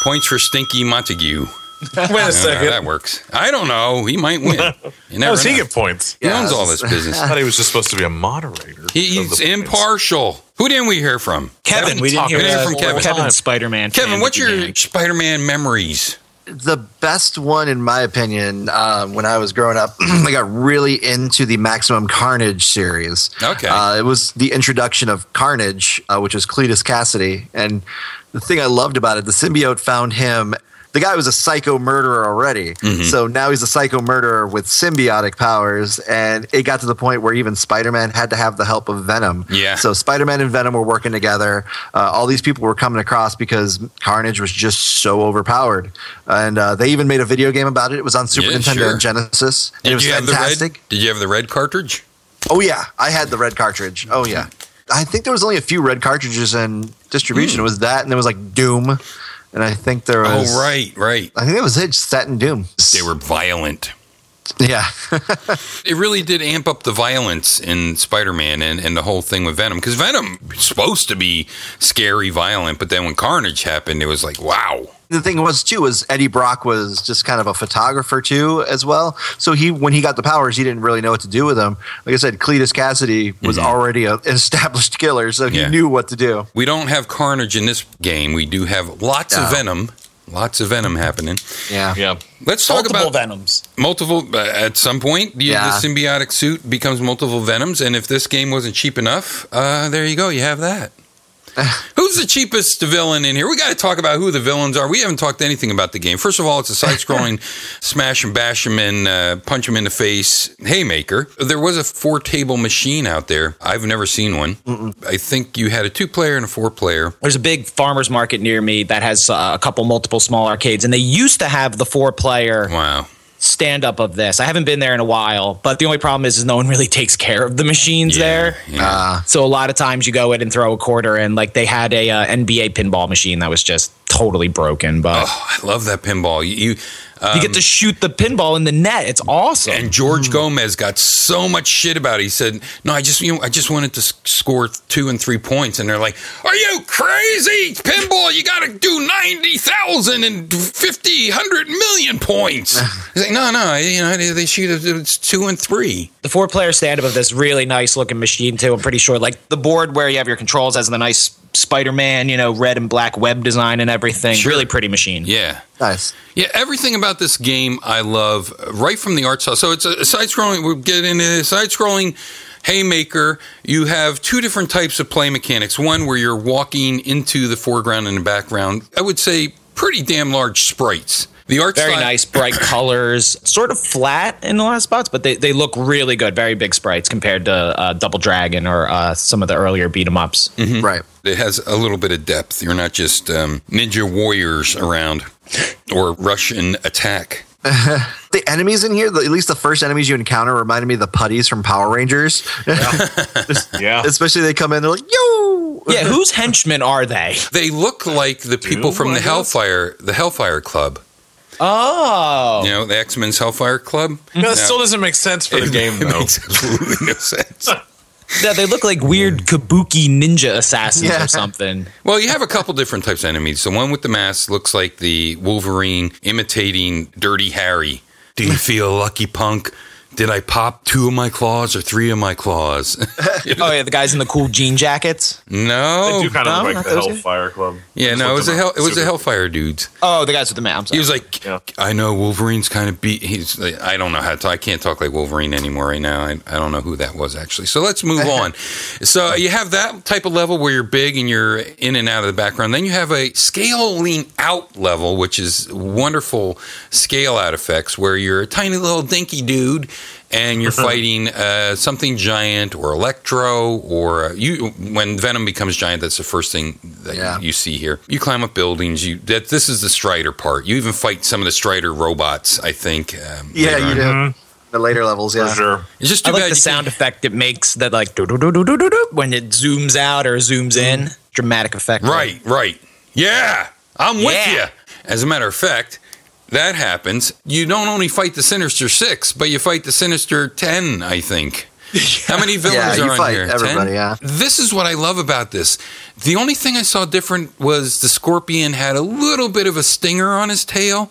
points for Stinky Montague. Wait a don't how second. that works. I don't know. He might win. You How never does he know. get points? He owns all this business. I thought he was just supposed to be a moderator. He's impartial. Who didn't we hear from? Kevin, we didn't hear talking uh, from Kevin. Kevin Spider Man. Kevin, what's your Spider-Man memories? The best one, in my opinion, um, when I was growing up, I got really into the Maximum Carnage series. Okay. Uh, it was the introduction of Carnage, uh, which is Cletus Kasady. And the thing I loved about it, the symbiote found him. The guy was a psycho murderer already. Mm-hmm. So now he's a psycho murderer with symbiotic powers. And it got to the point where even Spider Man had to have the help of Venom. Yeah. So Spider Man and Venom were working together. Uh, all these people were coming across because Carnage was just so overpowered. And uh, they even made a video game about it. It was on Super Yeah, Nintendo sure. and Genesis. And it was fantastic. red? Did you have the red cartridge? Oh yeah, I had the red cartridge. Oh yeah, I think there was only a few red cartridges in distribution. It was that, and there was like Doom, and I think there was. Hmm. Oh, right, right. I think that was it. Just that and Doom. They were violent. Yeah. It really did amp up the violence in Spider-Man and, and the whole thing with Venom because Venom was supposed to be scary, violent, but then when Carnage happened, it was like, wow. The thing was too was Eddie Brock was just kind of a photographer too as well. So he when he got the powers, he didn't really know what to do with them. Like I said, Cletus Kasady was already a, an established killer, so he Mm-hmm. Yeah. knew what to do. We don't have Carnage in this game. We do have lots of Venom. Lots of Venom happening. Yeah. Yeah. Let's talk multiple about Venoms? multiple. Uh, at some point, the, Yeah. the symbiotic suit becomes multiple Venoms, and if this game wasn't cheap enough, uh, there you go. You have that. Who's the cheapest villain in here? We got to talk about who the villains are. We haven't talked anything about the game. First of all, it's a side-scrolling smash and bash him and uh, punch him in the face haymaker. There was a four-table machine out there. I've never seen one. I think you had a two-player and a four-player. There's a big farmers market near me that has uh, a couple multiple small arcades, and they used to have the four player Wow. Stand up of this. I haven't been there in a while, but the only problem is, is no one really takes care of the machines there. Yeah. So a lot of times you go in and throw a quarter in. Like they had a uh, NBA pinball machine that was just totally broken, but Oh, I love that pinball. You, you you get to um, shoot the pinball in the net. It's awesome. And George Gomez got so much shit about it. He said, "No, I just you know I just wanted to score two and three points." And they're like, "Are you crazy? Pinball, you got to do 90,000 and 50, 100 million points." He's like, "No, no, you know they, shoot it, it's two and three. the four player stand up of this really nice looking machine too. I'm pretty sure like the board where you have your controls has the nice Spider Man, you know, red and black web design and everything. Sure. Really pretty machine. Yeah." Nice. Yeah, everything about this game I love, right from the art style. So it's a side scrolling. We'll get into side scrolling. Haymaker, you have two different types of play mechanics. One where you're walking into the foreground and the background. I would say pretty damn large sprites. The art Very style, nice, bright colors, sort of flat in a lot of spots, but they, they look really good. Very big sprites compared to uh, Double Dragon or uh, some of the earlier beat 'em ups. Right. It has a little bit of depth. You're not just um, ninja warriors around or Rush'n Attack. The enemies in here, the, at least the first enemies you encounter, reminded me of the putties from Power Rangers. Yeah. Especially they come in, they're like, yo! Yeah, whose henchmen are they? They look like the people from the? Hellfire, the Hellfire Club. Oh, You know, the X Men's Hellfire Club. No, that still doesn't make sense for the game, It though. makes absolutely no sense. yeah, they look like weird kabuki ninja assassins Yeah. or something. Well, you have a couple different types of enemies. The one with the mask looks like the Wolverine imitating Dirty Harry. Do you feel lucky, punk? Did I pop two of my claws or three of my claws? Oh yeah, the guys in the cool jean jackets. no. They do kind of no, look like the those guys. Hellfire Club. yeah, no, it was a hell, up. it was the Hellfire dudes. Oh, the guys with the map. He was like, Yeah. I know Wolverine's kind of beat. He's, like, I don't know how to. I can't talk like Wolverine anymore right now. I, I don't know who that was actually. So let's move on. So you have that type of level where you're big and you're in and out of the background. Then you have a scaling out level, which is wonderful scale out effects where you're a tiny little dinky dude and you're fighting uh, something giant or electro or uh, you when venom becomes giant that's the first thing that Yeah. you see here you climb up buildings you that this is the strider part you even fight some of the strider robots i think um, Yeah, later you on. do. The later levels, yeah. For sure. it's just too I like bad the you sound can't- effect it makes that like do do do do do do do when it zooms out or zooms in. Dramatic effect. right right yeah i'm with Yeah. you as a matter of fact that happens you don't only fight the sinister six but you fight the sinister 10 i think how many villains Yeah, you are on fight here? everybody, 10? yeah. This is what I love about this. The only thing I saw different was the scorpion had a little bit of a stinger on his tail.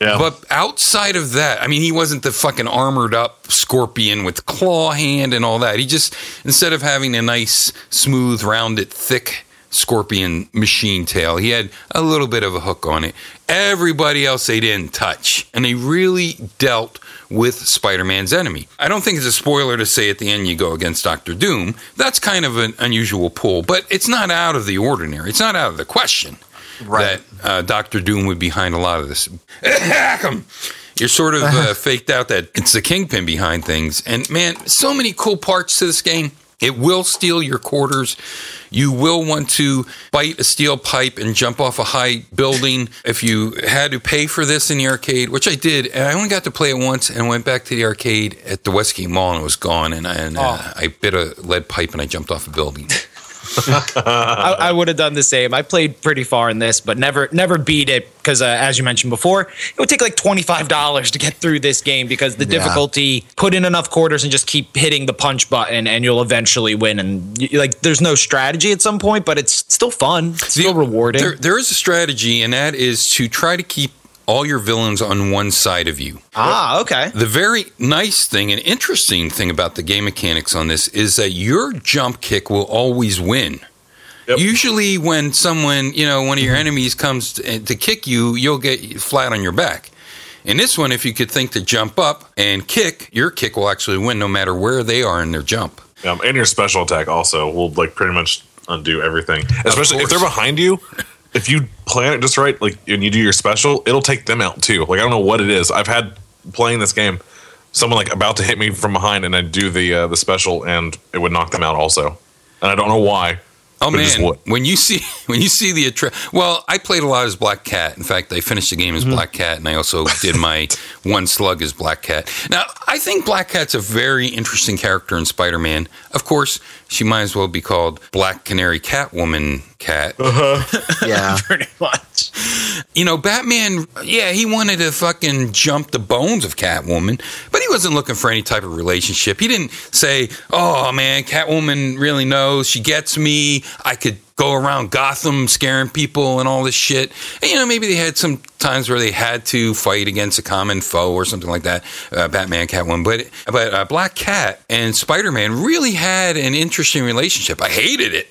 Yeah. But outside of that, I mean, he wasn't the fucking armored up scorpion with claw hand and all that. He just, instead of having a nice, smooth, rounded, thick scorpion machine tail, he had a little bit of a hook on it. Everybody else they didn't touch. And they really dealt with Spider Man's enemy. I don't think it's a spoiler to say at the end you go against Doctor Doom. That's kind of an unusual pull, but it's not out of the ordinary. It's not out of the question Right. that uh, Doctor Doom would be behind a lot of this. You're sort of uh, faked out that it's the kingpin behind things. And man, so many cool parts to this game. It will steal your quarters. You will want to bite a steel pipe and jump off a high building. If you had to pay for this in the arcade, which I did, and I only got to play it once and went back to the arcade at the Westgate Mall and it was gone. And, and uh, I bit a lead pipe and I jumped off a building. I, I would have done the same. I played pretty far in this, but never never beat it because, uh, as you mentioned before, it would take like twenty five dollars to get through this game because the Yeah. difficulty. Put in enough quarters and just keep hitting the punch button, and you'll eventually win. And you, like, there's no strategy at some point, but it's still fun. It's still The- rewarding. There, there is a strategy, and that is to try to keep all your villains on one side of you. ah, okay. The very nice thing and interesting thing about the game mechanics on this is that your jump kick will always win. Yep. Usually, when someone, you know, one of your enemies comes to, to kick you, you'll get flat on your back. In this one, if you could think to jump up and kick, your kick will actually win no matter where they are in their jump. Um, and your special attack also will like pretty much undo everything. Especially if they're behind you. If you plan it just right, like and you do your special, it'll take them out too. Like I don't know what it is. I've had playing this game, someone like about to hit me from behind, and I do the uh, the special, and it would knock them out also. And I don't know why. Oh but it man, would. when you see when you see the attra- well, I played a lot as Black Cat. In fact, I finished the game as Mm-hmm. Black Cat, and I also did my one slug as Black Cat. Now, I think Black Cat's a very interesting character in Spider-Man. Of course, she might as well be called Black Canary Catwoman Cat. Uh-huh. yeah. Pretty much. You know, Batman, yeah, he wanted to fucking jump the bones of Catwoman, but he wasn't looking for any type of relationship. He didn't say, oh man, Catwoman really knows, she gets me, I could go around Gotham scaring people and all this shit. And, you know, maybe they had some times where they had to fight against a common foe or something like that, uh, Batman, Catwoman. But, but uh, Black Cat and Spider Man really had an interesting relationship. I hated it.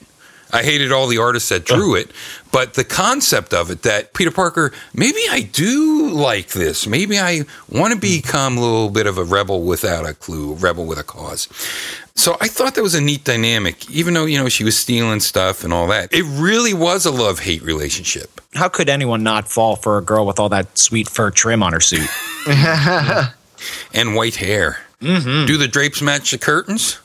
I hated all the artists that drew it, but the concept of it that Peter Parker, maybe I do like this. Maybe I want to become a little bit of a rebel without a clue, a rebel with a cause. So I thought that was a neat dynamic, even though, you know, she was stealing stuff and all that. It really was a love hate relationship. How could anyone not fall for a girl with all that sweet fur trim on her suit? And white hair. Mm-hmm. Do the drapes match the curtains?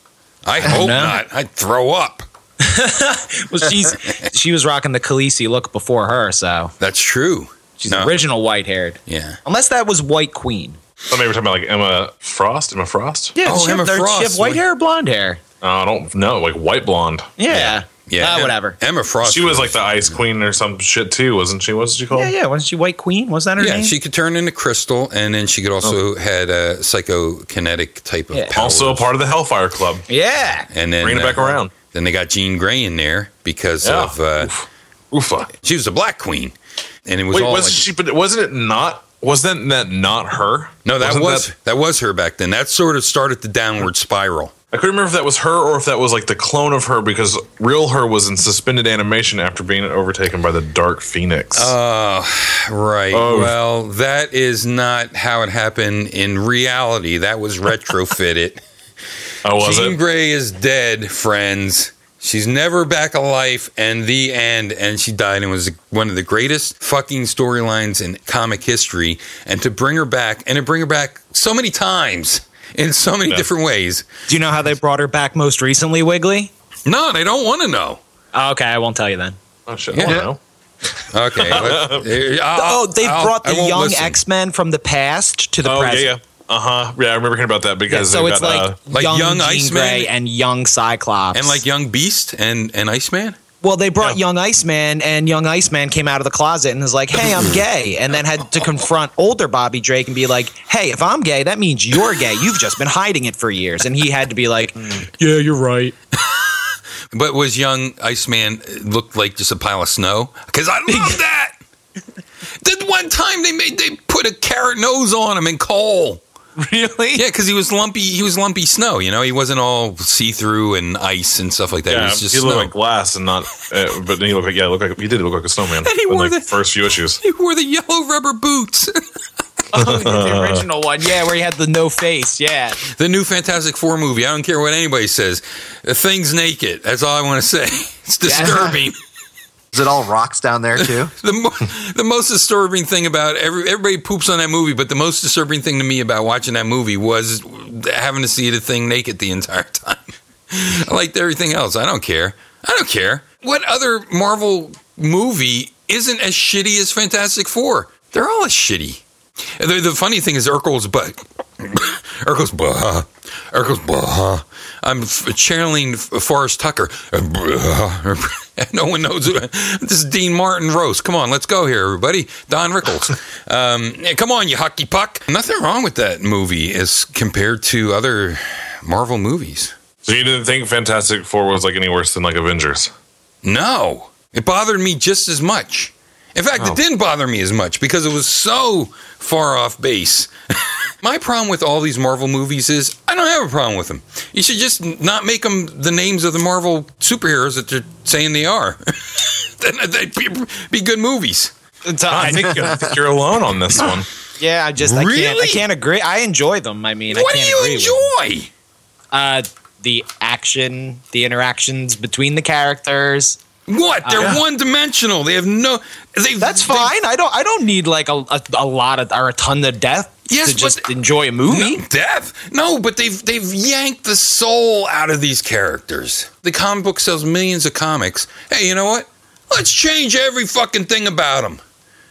I hope not. I'd throw up. Well, she's she was rocking the Khaleesi look before her, so That's true. she's No. original white haired. Yeah. Unless that was White Queen. Oh, maybe we're talking about like Emma Frost. Emma Frost. Yeah, Oh, she, Emma have, she Frost. have white hair or blonde hair? Uh, I don't know, like white blonde. Yeah. Yeah. Ah, Em- whatever. Emma Frost. She was like the Ice Queen or some shit too, wasn't she? What's she called? Yeah, yeah. Wasn't she White Queen? Was that her Yeah, name? she could turn into crystal, and then she could also had a psychokinetic type of Yeah. powers. Also a part of the Hellfire Club. yeah. and then Bring it back uh, around. Then they got Jean Grey in there because Yeah. of uh, Oofa. she was a black queen, and it was Wait, all wasn't like- she? But wasn't it not? Wasn't that not her? no, that Wasn't was that, was her back then. That sort of started the downward spiral. I couldn't remember if that was her or if that was like the clone of her because real her was in suspended animation after being overtaken by the Dark Phoenix. Uh, Right. Oh. Well, that is not how it happened in reality. That was retrofitted. oh, was Jean it? Grey is dead, friends. She's never back alive, and the end. And she died, and was one of the greatest fucking storylines in comic history. And to bring her back, and to bring her back so many times in so many Yeah. different ways. Do you know how they brought her back most recently, Wiggly? No, they don't want to know. Oh, okay, I won't tell you then. Oh shit! Yeah. I don't know. Okay. but- eh, oh, they brought the young. X Men from the past to the Oh present. yeah, yeah. Uh huh. Yeah, I remember hearing about that Yeah, because so they've it's got, like, uh, Like young, young Jean Iceman? Grey and young Cyclops, And like Young Beast and, and Iceman? well, they brought Yeah. young Iceman, and young Iceman came out of the closet and was like, "Hey, I'm gay," and then had to confront older Bobby Drake and be like, "Hey, if I'm gay, that means you're gay. You've just been hiding it for years." And he had to be like, "Yeah, you're right." But was young Iceman looked like just a pile of snow? Because I love that. the one time they made they put a carrot nose on him in coal. Really? Yeah, because he was lumpy. He was lumpy snow. You know, he wasn't all see through and ice and stuff like that. it yeah, was just he snow. looked like glass and not. Uh, but then he looked like yeah, looked like he did look like a snowman. And he in wore like the- first few issues. he wore the yellow rubber boots. Oh, the original one, yeah, where he had the no face, yeah. the new Fantastic Four movie. I don't care what anybody says. The thing's naked. That's all I want to say. It's disturbing. Is it all rocks down there too? the mo- the most disturbing thing about every everybody poops on that movie, but the most disturbing thing to me about watching that movie was having to see the thing naked the entire time. I liked everything else. I don't care. I don't care. What other Marvel movie isn't as shitty as Fantastic Four? They're all as shitty. The, the funny thing is Urkel's butt. Urkel's bah Urkel's bah. I'm channeling Forrest Tucker. no one knows who this is. Dean Martin roast. Come on, let's go here, everybody. Don Rickles. Um, come on, you hockey puck. Nothing wrong with that movie as compared to other Marvel movies. So you didn't think Fantastic Four was like any worse than like Avengers? No, it bothered me just as much. In fact, Oh. it didn't bother me as much because it was so far off base. My problem with all these Marvel movies is I don't have a problem with them. You should just not make them the names of the Marvel superheroes that they're saying they are. then they'd be, be good movies. I think, I think you're alone on this one. Yeah, I just I can't I can't agree. I enjoy them. I mean, what I do can't you agree enjoy? Uh, the action, the interactions between the characters. What? They're one dimensional. They have no. They, That's they- fine. I don't. I don't need like a, a, a lot of or a ton of death Yes, to but- just enjoy a movie. No, death? No, but they've they've yanked the soul out of these characters. The comic book sells millions of comics. Hey, you know what? Let's change every fucking thing about them.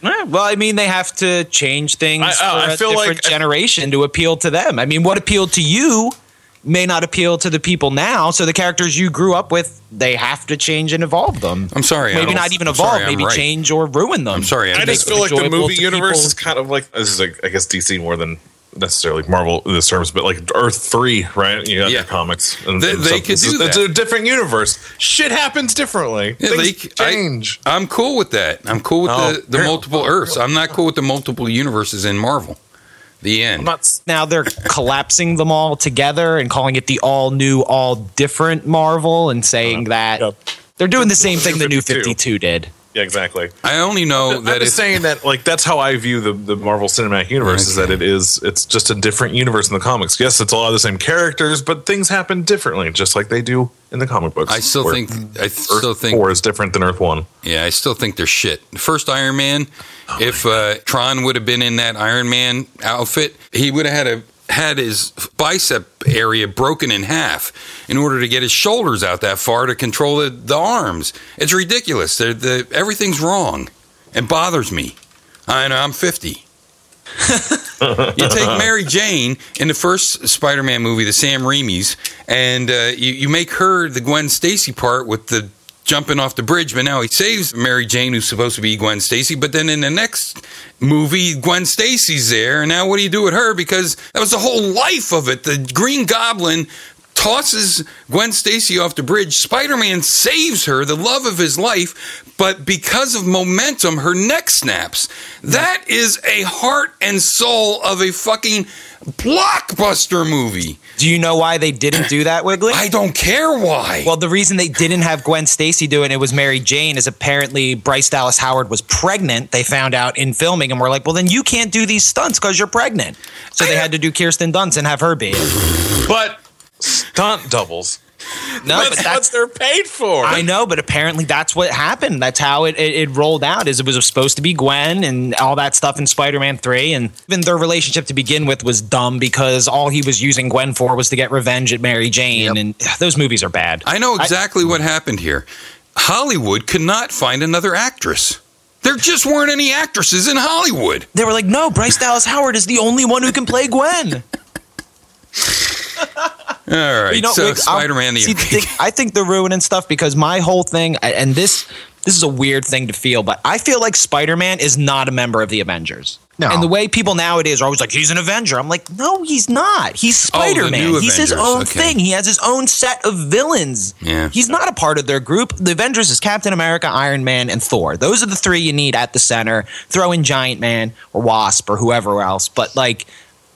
Yeah, well, I mean, they have to change things I- for I- I a feel different like- generation to appeal to them. I mean, what appealed to you may not appeal to the people now. So the characters you grew up with, they have to change and evolve them. I'm sorry. Maybe don't- even I'm evolve. sorry, maybe right. change or ruin them. I'm sorry. I I'm just just, feel like the movie universe people. is kind of like this is like I guess DC more than necessarily Marvel in this terms, but like Earth three, right? You got Yeah. your comics, and, They- and they could It's- do It's that. a different universe. Shit happens differently. Yeah, Things they- I- change. I'm cool with that. I'm cool with Oh, the, the multiple Earths. I'm not cool with the multiple universes in Marvel. The end. I'm not. now they're collapsing them all together and calling it the all new, all different Marvel and saying uh-huh. that Yep. they're doing the same thing the new 52. 52 did. Yeah, exactly. I only know I'm that just if, saying that like that's how I view the, the Marvel Cinematic Universe is that it is it's just a different universe in the comics. Yes, it's a lot of the same characters, but things happen differently, just like they do in the comic books. I still think I still Earth think four is different than Earth one. Yeah, I still think they're shit. First Iron Man, if uh, Tron would have been in that Iron Man outfit, he would have had a had his bicep area broken in half in order to get his shoulders out that far to control the, the arms. It's ridiculous. They're, the everything's wrong. It bothers me. I know I'm 50. you take Mary Jane in the first Spider-Man movie, the Sam Raimi's, and uh, you, you make her the Gwen Stacy part with the jumping off the bridge, but now he saves Mary Jane, who's supposed to be Gwen Stacy. But then in the next movie, Gwen Stacy's there, and now what do you do with her? Because that was the whole life of it. The Green Goblin tosses Gwen Stacy off the bridge. Spider-Man saves her, the love of his life, but because of momentum, her neck snaps. That is a heart and soul of a fucking blockbuster movie. Do you know why they didn't do that, Wiggly? I don't care why. Well, the reason they didn't have Gwen Stacy do it, it was Mary Jane, is apparently Bryce Dallas Howard was pregnant. They found out in filming, and we're like, well, then you can't do these stunts because you're pregnant. So they had to do Kirsten Dunst and have her be it. But stunt doubles. No, that's, but what that's. they're paid for. I know, but apparently that's what happened. That's how it, it, it rolled out. Is it was supposed to be Gwen and all that stuff in Spider-Man Three, and even their relationship to begin with was dumb because all he was using Gwen for was to get revenge at Mary Jane, Yep. and ugh, those movies are bad. I know exactly what happened here. Hollywood could not find another actress. There just weren't any actresses in Hollywood. they were like, no, Bryce Dallas Howard is the only one who can play Gwen. All right, You know, so Wick, I'm- Spider-Man. The see, the thing- I think they're ruining stuff because my whole thing, and this this is a weird thing to feel, but I feel like Spider-Man is not a member of the Avengers. No. And the way people nowadays are always like, he's an Avenger. I'm like, no, he's not. He's Oh, Spider-Man. new he's his own okay. thing. He has his own set of villains. Yeah. He's not a part of their group. The Avengers is Captain America, Iron Man, and Thor. Those are the three you need at the center. Throw in Giant Man or Wasp or whoever else. But like,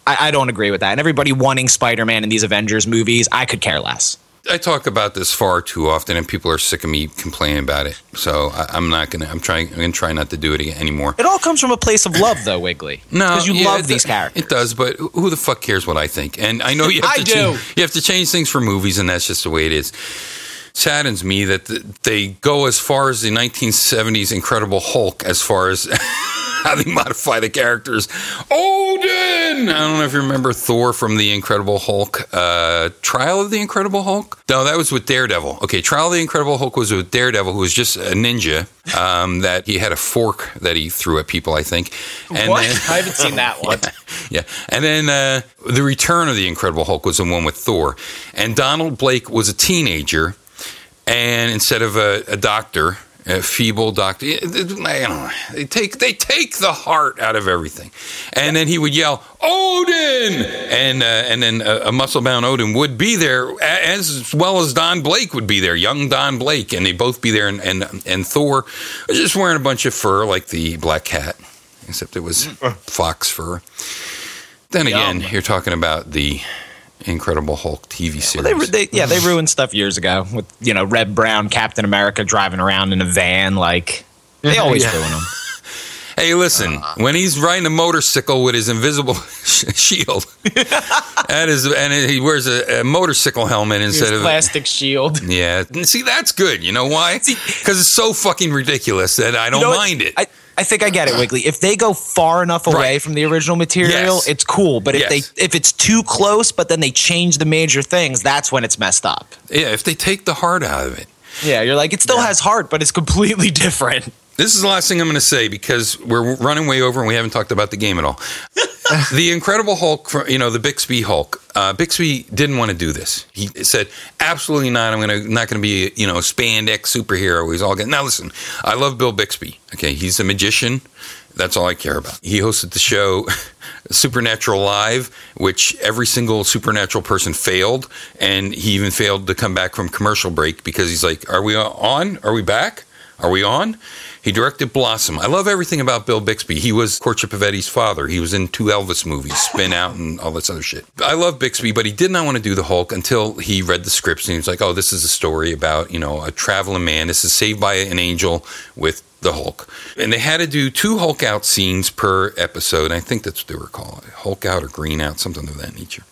I, I don't agree with that. And everybody wanting Spider-Man in these Avengers movies, I could care less. I talk about this far too often, and people are sick of me complaining about it. So I, I'm not gonna. I'm trying. I'm gonna try not to do it anymore. It all comes from a place of love, though, Wiggly. No, because you yeah, love these characters. It does, but who the fuck cares what I think? And I know you have I to do. change, you have to change things for movies, and that's just the way it is. Saddens me that th- they go as far as the 1970s Incredible Hulk, as far as how they modify the characters. Odin. I don't know if you remember Thor from the Incredible Hulk. Uh, Trial of the Incredible Hulk. No, that was with Daredevil. Okay, Trial of the Incredible Hulk was with Daredevil, who was just a ninja. Um, that he had a fork that he threw at people. I think. And what? then- I haven't seen that one. yeah. And then uh, the Return of the Incredible Hulk was the one with Thor, and Donald Blake was a teenager, and instead of a, a doctor, a feeble doctor, I don't know, they take they take the heart out of everything, and then he would yell Odin, and uh, and then a, a muscle bound Odin would be there as well as Don Blake would be there, young Don Blake, and they both be there, and and, and Thor was just wearing a bunch of fur like the Black Cat, except it was mm. fox fur. Then again, you're talking about the Incredible Hulk TV series. They, they, yeah, they ruined stuff years ago with you know Reb Brown Captain America driving around in a van. Like they mm-hmm. always Yeah. ruin them. Hey, listen, uh. when he's riding a motorcycle with his invisible shield, that is, and he wears a, a motorcycle helmet instead of a plastic shield. yeah. See, that's good. You know why? Because it's so fucking ridiculous that I don't You know mind it. I, I think I get it, Wiggly. If they go far enough away Right. from the original material, Yes. it's cool. But if Yes. they if it's too close, but then they change the major things, that's when it's messed up. yeah, if they take the heart out of it. Yeah, you're like it still has heart, but it's completely different. This is the last thing I'm going to say because we're running way over and we haven't talked about the game at all. the Incredible Hulk, you know, the Bixby Hulk. Uh, Bixby didn't want to do this. He said, "Absolutely not. I'm to not going to be, you know, a spandex superhero." He's all getting. Now listen, I love Bill Bixby. Okay, he's a magician. That's all I care about. He hosted the show Supernatural Live, which every single supernatural person failed, and he even failed to come back from commercial break because he's like, "Are we on? Are we back? Are we on?" He directed Blossom. I love everything about Bill Bixby. He was Courtship of Eddie's father. He was in two Elvis movies, Spin Out, and all this other shit. I love Bixby, but he did not want to do the Hulk until he read the scripts and he was like, "Oh, this is a story about you know a traveling man. This is saved by an angel with the Hulk." And they had to do two Hulk out scenes per episode. I think that's what they were called, Hulk out or Green out, something of that nature.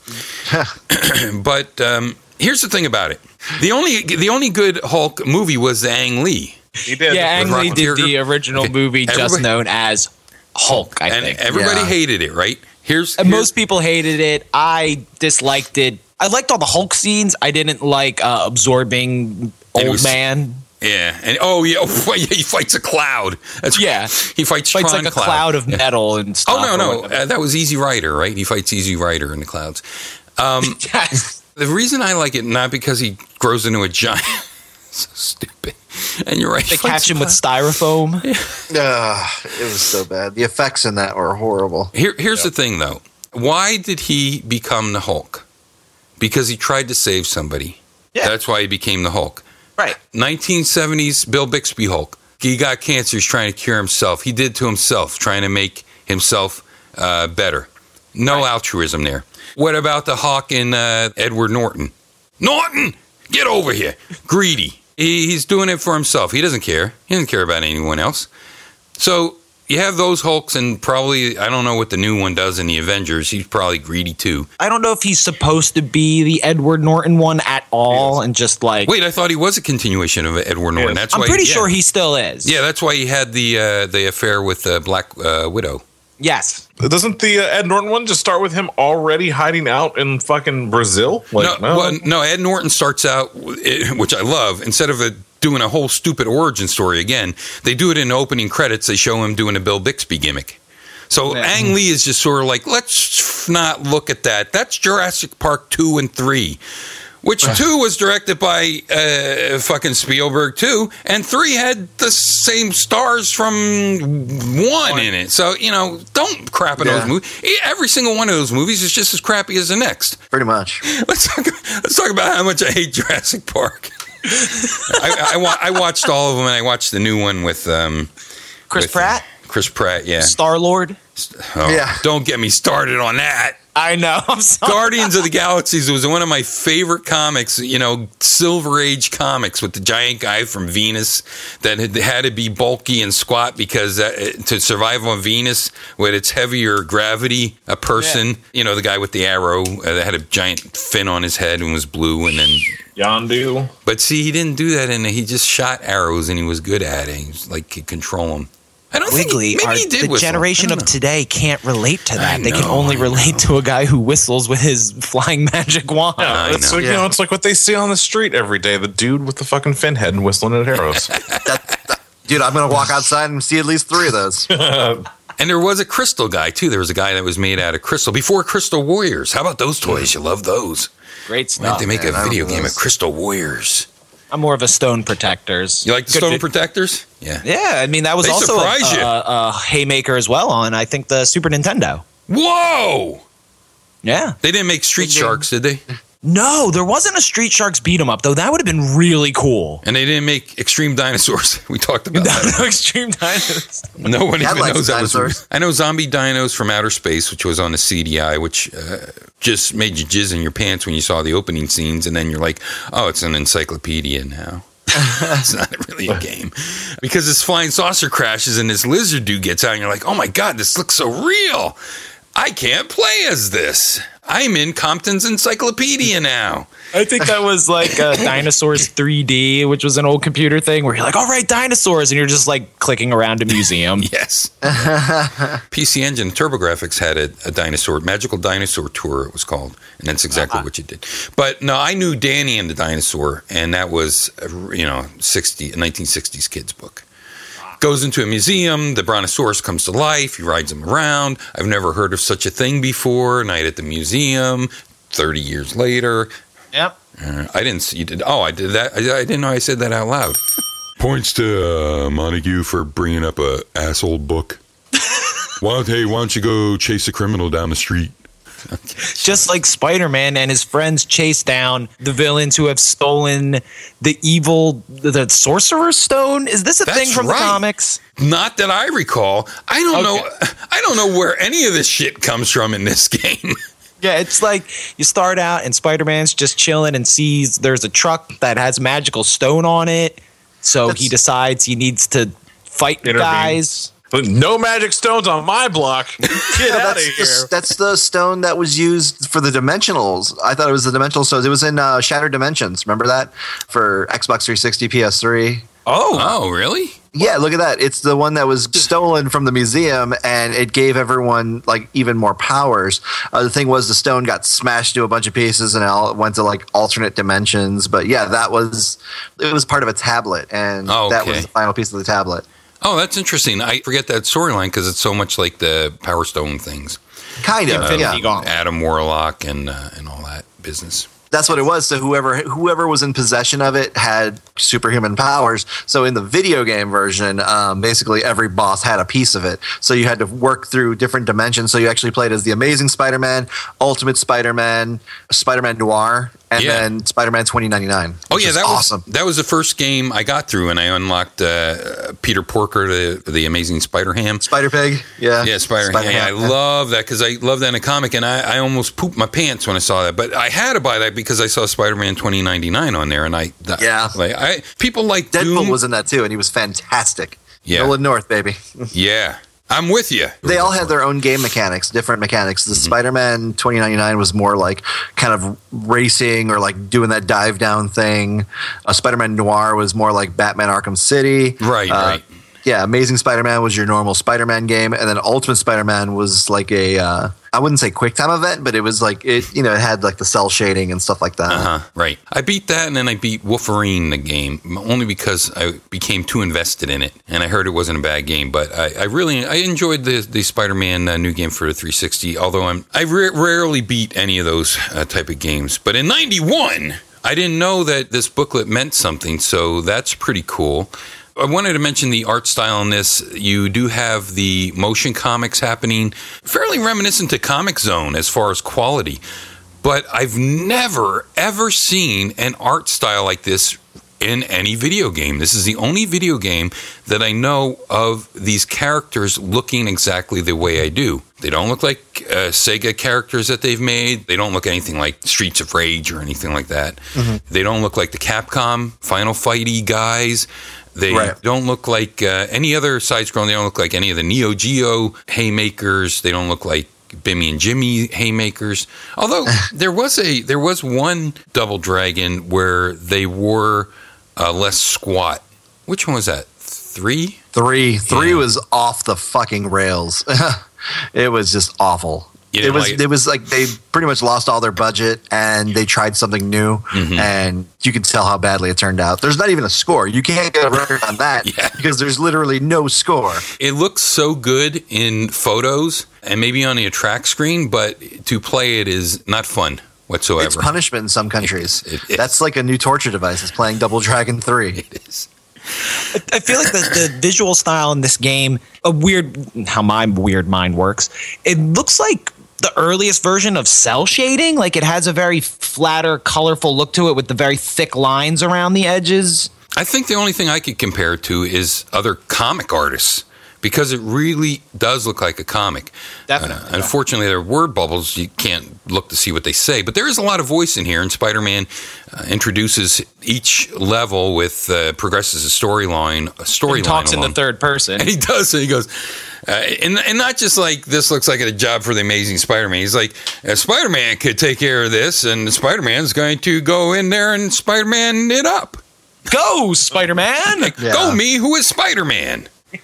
but um, here's the thing about it: the only the only good Hulk movie was the Ang Lee. He did. Yeah, Ang With Lee did Tierger. the original Okay, movie just known as Hulk. I and think everybody Yeah. hated it, right? Here's, here's most people hated it. I disliked it. I liked all the Hulk scenes. I didn't like uh, absorbing old was- man. yeah, and oh yeah, oh, yeah, he fights a cloud. That's Yeah. he fights Fights Tron like a cloud of metal and stuff. Oh no, no, uh, that was Easy Rider, right? He fights Easy Rider in the clouds. Um, Yes. the reason I like it not because he grows into a giant. so stupid. And you're right. They catch him a with cloud. styrofoam. Ugh, it was so bad. The effects in that were horrible. Here, here's the thing, though. Why did he become the Hulk? Because he tried to save somebody. Yeah. That's why he became the Hulk. Right. 1970s Bill Bixby Hulk. He got cancer. He's trying to cure himself. He did to himself, trying to make himself uh, better. No altruism there. What about the Hawk in uh, Edward Norton? Norton, get over here. Greedy. He, he's doing it for himself. He doesn't care. He doesn't care about anyone else. So you have those Hulks, and probably, I don't know what the new one does in the Avengers. He's probably greedy too. I don't know if he's supposed to be the Edward Norton one at all, and just like Wait, I thought he was a continuation of Edward Norton. That's I'm why pretty yeah. sure he still is. Yeah, that's why he had the uh, the affair with uh, Black uh, Widow. Yes. Doesn't the uh, Ed Norton one just start with him already hiding out in fucking Brazil? Like, no, well, no, Ed Norton starts out, which I love. Instead of a, doing a whole stupid origin story again, they do it in opening credits. They show him doing a Bill Bixby gimmick. So Yeah. Ang Lee is just sort of like, let's not look at that. That's Jurassic Park two and three. Which two was directed by uh, fucking Spielberg too, and three had the same stars from one in it. So you know, don't crap in Yeah. those movies. Every single one of those movies is just as crappy as the next. Pretty much. Let's talk. Let's talk about how much I hate Jurassic Park. I, I, wa- I watched all of them, and I watched the new one with um, Chris with, Pratt, Chris Pratt, yeah. Star Lord. Oh, Yeah. Don't get me started on that. I know. I'm sorry. Guardians of the Galaxies was one of my favorite comics, you know, Silver Age comics with the giant guy from Venus that had, had to be bulky and squat because uh, to survive on Venus with its heavier gravity, a person, you know, the guy with the arrow uh, that had a giant fin on his head and was blue and then Yondu. but see, he didn't do that, and he just shot arrows, and he was good at it. He was, like could control them. I don't Wiggly, think maybe our- he did the whistle. generation of today can't relate to that. I they can only I relate to a guy who whistles with his flying magic wand. I it's know. like you know, it's like what they see on the street every day. The dude with the fucking fin head and whistling at arrows. Dude, I'm gonna walk outside and see at least three of those. And there was a crystal guy too. There was a guy that was made out of crystal before Crystal Warriors. How about those hmm. toys? You love those? Great Why stuff. don't they make man, I a video game of Crystal Warriors? I'm more of a stone protectors. You like the Stone to- Protectors? Yeah. Yeah, I mean that was They also a, a, a haymaker as well on I think the Super Nintendo. Whoa! Yeah. They didn't make Street Sharks, did they? No, there wasn't a Street Sharks beat 'em up though. That would have been really cool. And they didn't make Extreme Dinosaurs. We talked about that. no extreme dinos. No one I'd even knows some that was. I know Zombie Dinos from Outer Space, which was on the CDI, which uh, just made you jizz in your pants when you saw the opening scenes, and then you're like, oh, it's an encyclopedia now. it's not really a game because this flying saucer crashes and this lizard dude gets out, and you're like, oh my god, this looks so real. I can't play as this. I'm in Compton's Encyclopedia now. I think that was like uh, Dinosaurs 3D, which was an old computer thing where you're like, all right, dinosaurs. And you're just like clicking around a museum. Yes. PC Engine TurboGrafx had a, a dinosaur, Magical Dinosaur Tour, it was called. And that's exactly what you did. But no, I knew Danny and the Dinosaur, and that was, you know, 60, 1960s kids book. Goes into a museum, the Brontosaurus comes to life, he rides him around. I've never heard of such a thing before. Night at the museum, 30 years later. Yep. Uh, I didn't see you did. Oh, I did that. I, I didn't know I said that out loud. Points to uh, Montague for bringing up a asshole book. why don't, hey, why don't you go chase a criminal down the street? Just like Spider Man and his friends chase down the villains who have stolen the evil, the Sorcerer's Stone. Is this a That's thing from right. the comics? Not that I recall. I don't Okay. know. I don't know where any of this shit comes from in this game. Yeah, it's like you start out and Spider Man's just chilling and sees there's a truck that has magical stone on it. So he decides he needs to fight Intervene. guys. But no magic stones on my block. Get Yeah, out of that's, here. the, that's the stone that was used for the dimensionals. I thought it was the dimensional stones. It was in uh, Shattered Dimensions. Remember that for Xbox 360, PS3. Oh, Oh, really? Yeah, look at that. It's the one that was stolen from the museum, and it gave everyone like even more powers. Uh, the thing was, the stone got smashed to a bunch of pieces, and it all went to like alternate dimensions. But yeah, that was it was part of a tablet, and Oh, that was the final piece of the tablet. Oh, that's interesting. I forget that storyline because it's so much like the Power Stone things. Kind of, Infinity yeah. Adam Warlock and uh, and all that business. That's what it was. So whoever whoever was in possession of it had superhuman powers. So in the video game version, um, basically every boss had a piece of it. So you had to work through different dimensions. So you actually played as the Amazing Spider-Man, Ultimate Spider-Man, Spider-Man Noir, and Yeah. then Spider-Man 2099. Oh yeah, that awesome. was that was the first game I got through, and I unlocked uh, Peter Porker, the the Amazing Spider Ham. Spider Pig, yeah, Yeah, Spider Ham. Yeah, I love that because I love that in a comic, and I, I almost pooped my pants when I saw that. But I had to buy that because I saw Spider Man twenty ninety nine on there, and I that- Yeah. like I people like Deadpool Doom. was in that too, and he was fantastic. Yeah. Nolan North, baby. yeah, I'm with you. They all had their own game mechanics, different mechanics. Mm-hmm. The Spider-Man 2099 was more like kind of racing or like doing that dive down thing. Uh, Spider-Man Noir was more like Batman Arkham City. Right, Uh, right. Yeah, Amazing Spider-Man was your normal Spider-Man game, and then Ultimate Spider-Man was like a uh, I wouldn't say quick time event, but it was like it you know it had like the cell shading and stuff like that. Uh huh. Right. I beat that, and then I beat Wolverine the game only because I became too invested in it, and I heard it wasn't a bad game. But I, I really I enjoyed the the Spider Man uh, new game for the 360. Although I'm I ra- rarely beat any of those uh, type of games. But in '91, I didn't know that this booklet meant something, so that's pretty cool. I wanted to mention the art style in this. You do have the motion comics happening, fairly reminiscent to Comix Zone as far as quality but I've never ever seen an art style like this in any video game. This is the only video game that I know of these characters looking exactly the way I do. They don't look like uh, Sega characters that they've made. They don't look anything like Streets of Rage or anything like that. They don't look like the Capcom Final Fighty guys. They Right. don't look like uh, any other side scrolling. They don't look like any of the Neo Geo haymakers. They don't look like Bimmy and Jimmy haymakers. Although there was a there was one Double Dragon where they were uh, less squat. Which one was that? Three? Three, three Yeah. was off the fucking rails. it was just awful. You It was. like it? it was like they pretty much lost all their budget and they tried something new, Mm-hmm. and you can tell how badly it turned out. There's not even a score. You can't get a record on that Yeah. because there's literally no score. It looks so good in photos and maybe on attract screen, but to play it is not fun whatsoever. It's punishment in some countries. It is. That's like a new torture device. It's playing Double Dragon Three. It is. I feel like the, the visual style in this game, a weird, how my weird mind works, it looks like the earliest version of cell shading. Like it has a very flatter, colorful look to it with the very thick lines around the edges. I think the only thing I could compare it to is other comic artists because it really does look like a comic. Definitely, Uh, unfortunately, there are word bubbles. You can't look to see what they say, but there is a lot of voice in here. And Spider-Man uh, introduces each level with uh, progresses a storyline. He storyline talks in the third person. And he does. And he goes, uh, and, and not just like this looks like a job for the Amazing Spider-Man. He's like, uh, Spider-Man could take care of this, and Spider-Man's going to go in there and Spider-Man it up. Go, Spider Man! Like, go me, who is Spider-Man?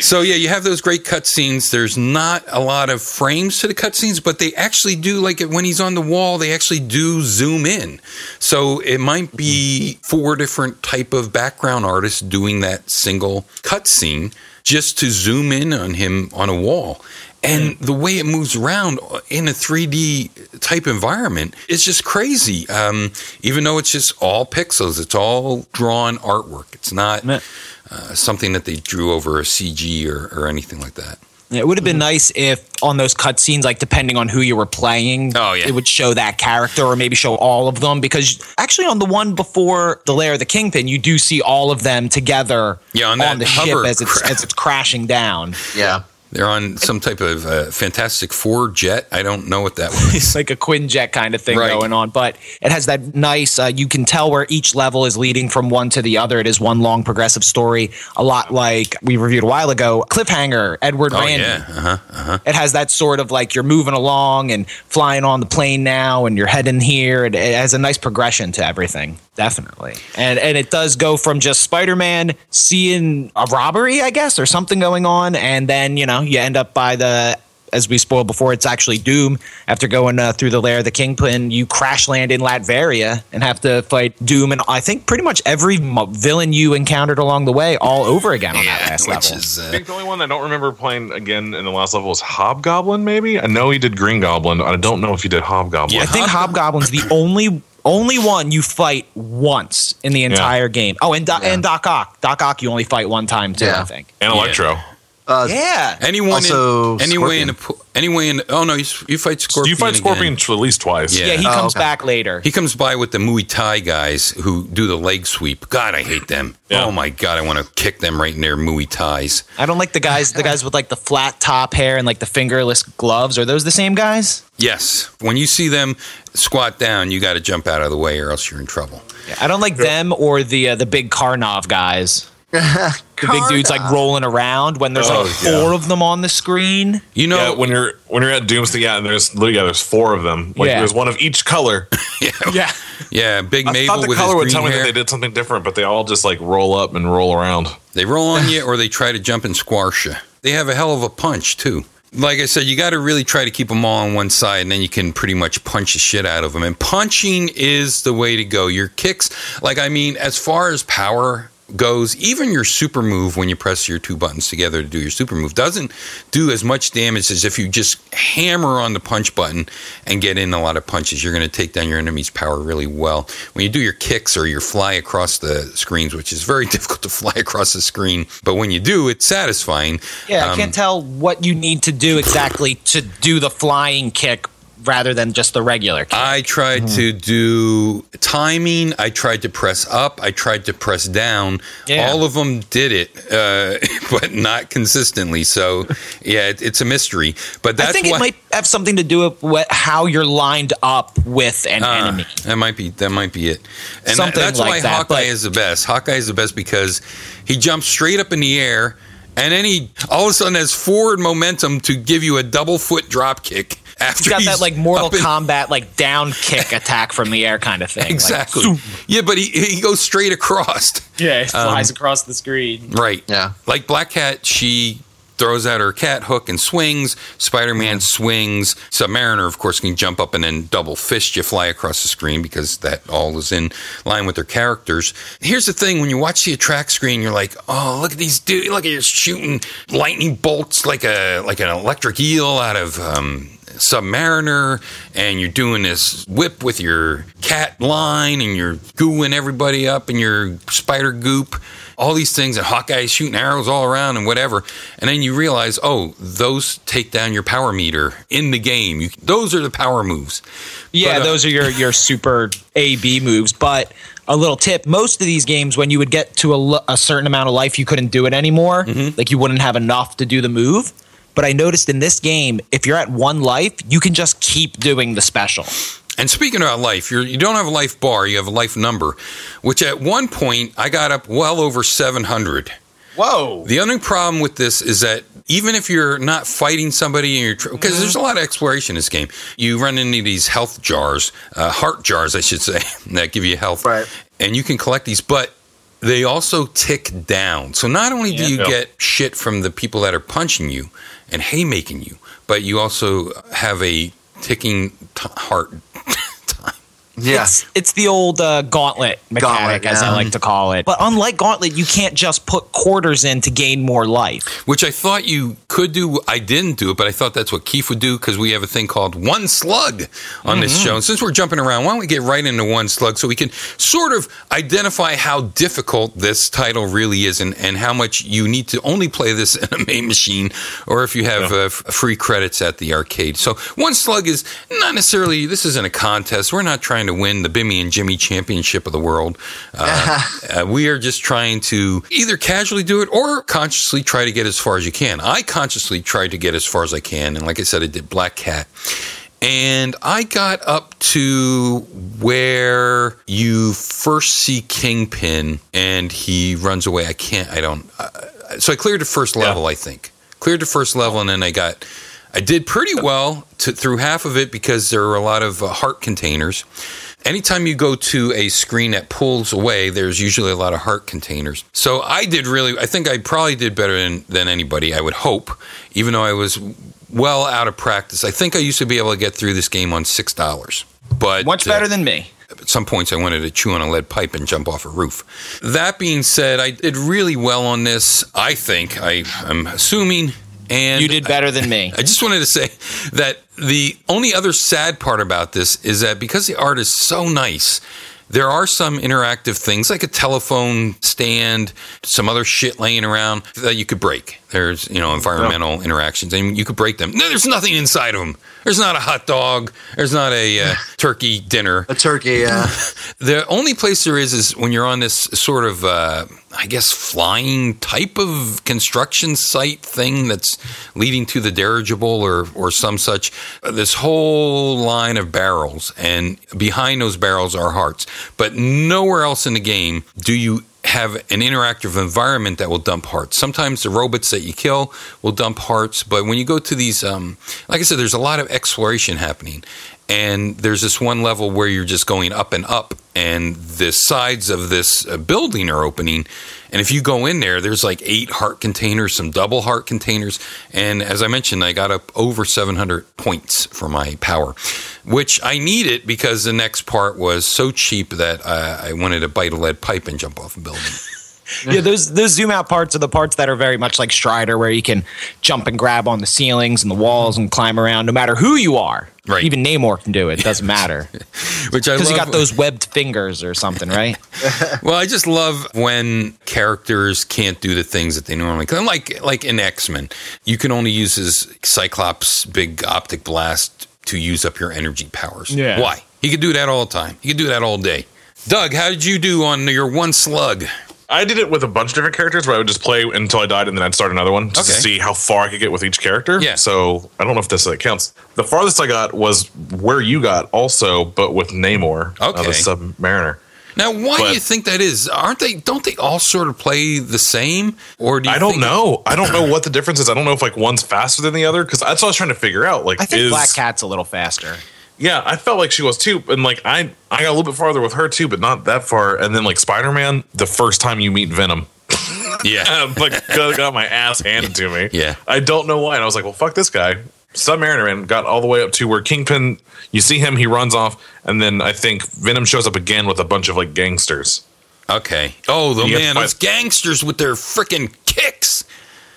so yeah, you have those great cutscenes. There's not a lot of frames to the cutscenes, but they actually do like it when he's on the wall. They actually do zoom in. So it might be four different type of background artists doing that single cutscene just to zoom in on him on a wall. And the way it moves around in a 3D type environment is just crazy. Um, even though it's just all pixels, it's all drawn artwork. It's not uh, something that they drew over a CG or, or anything like that. It would have been nice if on those cutscenes, like depending on who you were playing, Oh, yeah. it would show that character or maybe show all of them. Because actually, on the one before the lair of the Kingpin, you do see all of them together Yeah, on on, that the ship hover as it's craft. as it's crashing down. Yeah. They're on some type of uh, Fantastic Four jet. I don't know what that was. It's like a Quinjet kind of thing Right. going on, but it has that nice. Uh, you can tell where each level is leading from one to the other. It is one long progressive story, a lot like we reviewed a while ago. Cliffhanger, Edward oh Randy. yeah, uh-huh, uh-huh. It has that sort of like you're moving along and flying on the plane now, and you're heading here. It, it has a nice progression to everything, definitely. And and it does go from just Spider-Man seeing a robbery, I guess, or something going on, and then you know you end up by the. As we spoiled before, it's actually Doom. After going uh, through the lair of the Kingpin, you crash land in Latveria and have to fight Doom and I think pretty much every mo- villain you encountered along the way all over again on that last which level. is I uh, think the only one I don't remember playing again in the last level was Hobgoblin. Maybe I know he did Green Goblin. I don't know if he did Hobgoblin. I think Hobgoblin's the only only one you fight once in the entire game. Oh, and Do- and Doc Ock. Doc Ock you only fight one time too. Yeah. I think. and Electro. Uh, Yeah. anyone Also, in anyway in Scorpion. the po- anyway in oh no you, s- you fight Scorpion. you fight Scorpion again. at least twice. Yeah. Yeah, he Oh, comes okay. back later. He comes by with the Muay Thai guys who do the leg sweep. God, I hate them. Yeah. Oh my God, I want to kick them right in their Muay Thais. I don't like the guys the guys with like the flat top hair and like the fingerless gloves. Are those the same guys? Yes, when you see them squat down, you got to jump out of the way or else you're in trouble. I don't like them or the uh, the big Karnov guys. The big dudes like rolling around when there's Oh, like yeah. four of them on the screen. You know, Yeah, when you're when you're at Doomsday, yeah, and there's yeah, there's four of them. Like Yeah. there's one of each color. Yeah. yeah, Big I Mabel thought the with color would his tell me that they did something different, but they all just like roll up and roll around. They roll on you or they try to jump and squash you. They have a hell of a punch, too. Like I said, you got to really try to keep them all on one side, and then you can pretty much punch the shit out of them. And punching is the way to go. Your kicks, like, I mean, as far as power goes, even your super move when you press your two buttons together to do your super move doesn't do as much damage as if you just hammer on the punch button and get in a lot of punches. You're going to take down your enemy's power really well. When you do your kicks or your fly across the screens, which is very difficult to fly across the screen, but when you do, it's satisfying. Yeah, I Um, can't tell what you need to do exactly to do the flying kick rather than just the regular kick. I tried to do timing. I tried to press up. I tried to press down. Yeah. All of them did it, uh, but not consistently. So, yeah, it, it's a mystery. But that's I think why, it might have something to do with what, how you're lined up with an Uh, enemy. That might be that might be it. And that- Something that's like why that, Hawkeye but- is the best. Hawkeye is the best because he jumps straight up in the air and then he all of a sudden has forward momentum to give you a double foot drop kick after He's got that like Mortal in- Kombat like down kick attack from the air kind of thing. Exactly. zoom. yeah, but he, he goes straight across. yeah, it Um, flies across the screen. Right. Yeah. Like Black Cat, she throws out her cat hook and swings. Spider Man swings. Submariner, of course, can jump up and then double fist you, fly across the screen because that all is in line with their characters. Here's the thing when you watch the attract screen, you're like, oh, look at these dudes. Look at you shooting lightning bolts like a like an electric eel out of. Um, Submariner, and you're doing this whip with your cat line, and you're gooing everybody up in your spider goop all these things, and Hawkeye's shooting arrows all around and whatever. And then you realize, oh, those take down your power meter in the game. You, those are the power moves. Yeah, But, uh, those are your your super A B moves. But a little tip. Most of these games, when you would get to a certain amount of life, you couldn't do it anymore. Mm-hmm. Like you wouldn't have enough to do the move. But I noticed in this game, if you're at one life, you can just keep doing the special. And speaking about life, you're, you don't have a life bar, you have a life number, which at one point I got up well over 700. Whoa. The only problem with this is that even if you're not fighting somebody and you're because there's a lot of exploration in this game, you run into these health jars, uh, heart jars, I should say, that give you health, Right. And you can collect these, but they also tick down. So not only do you Yeah. get shit from the people that are punching you and haymaking you, but you also have a ticking t- heart. Yeah. It's, it's the old uh, gauntlet mechanic, Gauntlet, as I like to call it. But unlike gauntlet, you can't just put quarters in to gain more life. which I thought you could do. I didn't do it, but I thought that's what Keith would do because we have a thing called One Slug on this show. And since we're jumping around, why don't we get right into One Slug so we can sort of identify how difficult this title really is and, and how much you need to only play this in a main machine or if you have uh, free credits at the arcade. So One Slug is not necessarily, this isn't a contest. We're not trying to win the Bimmy and Jimmy Championship of the world. Uh, uh, we are just trying to either casually do it or consciously try to get as far as you can. I consciously tried to get as far as I can, and like I said, I did Black Cat. And I got up to where you first see Kingpin and he runs away. I can't, I don't. Uh, so I cleared the first level, I think. Cleared the first level, and then I got, I did pretty well to, through half of it because there are a lot of uh, heart containers. Anytime you go to a screen that pulls away, there's usually a lot of heart containers. So I did really, I think I probably did better than, than anybody, I would hope, even though I was well out of practice. I think I used to be able to get through this game on $6. But Much uh, better than me. at some points I wanted to chew on a lead pipe and jump off a roof. That being said, I did really well on this. I think I, I'm assuming, and You did better than me. I just wanted to say that the only other sad part about this is that because the art is so nice, there are some interactive things like a telephone stand, some other shit laying around that you could break. There's, you know, environmental interactions and you could break them. No, there's nothing inside of them. There's not a hot dog. There's not a uh, turkey dinner. A turkey, yeah. The only place there is is when you're on this sort of, uh, I guess, flying type of construction site thing that's leading to the dirigible or or some such. Uh, This whole line of barrels, and behind those barrels are hearts. But nowhere else in the game do you have an interactive environment that will dump hearts. Sometimes the robots that you kill will dump hearts, but when you go to these, um, like I said, there's a lot of exploration happening. And there's this one level where you're just going up and up, and the sides of this uh, building are opening. And if you go in there, there's like eight heart containers, some double heart containers. And as I mentioned, I got up over 700 points for my power, which I needed because the next part was so cheap that uh, I wanted to bite a lead pipe and jump off a building. yeah, those those zoom out parts are the parts that are very much like Strider, where you can jump and grab on the ceilings and the walls and climb around, no matter who you are. Right. Even Namor can do it. Doesn't matter Which I because he got those webbed fingers or something, right? Well, I just love when characters can't do the things that they normally can. Like like in X Men, you can only use his Cyclops big optic blast to use up your energy powers. Yeah. Why? He could do that all the time. He could do that all day. Doug, how did you do on your one slug? I did it with a bunch of different characters where I would just play until I died and then I'd start another one just Okay. to see how far I could get with each character. Yeah. So I don't know if this like, counts. The farthest I got was where you got also, but with Namor, uh, the Submariner. Now, why do you think that is? Aren't they? Don't they all sort of play the same? Or do you I don't think- know. I don't know what the difference is. I don't know if like one's faster than the other because that's what I was trying to figure out. Like, I think is Black Cat's a little faster. Yeah, I felt like she was too, and like I I got a little bit farther with her too, but not that far. And then like Spider Man, the first time you meet Venom, Yeah. like got my ass handed to me. Yeah. I don't know why. And I was like, well, fuck this guy. Submariner Man got all the way up to where Kingpin, you see him, he runs off, and then I think Venom shows up again with a bunch of like gangsters. Okay. Oh, the man, those gangsters with their freaking kicks.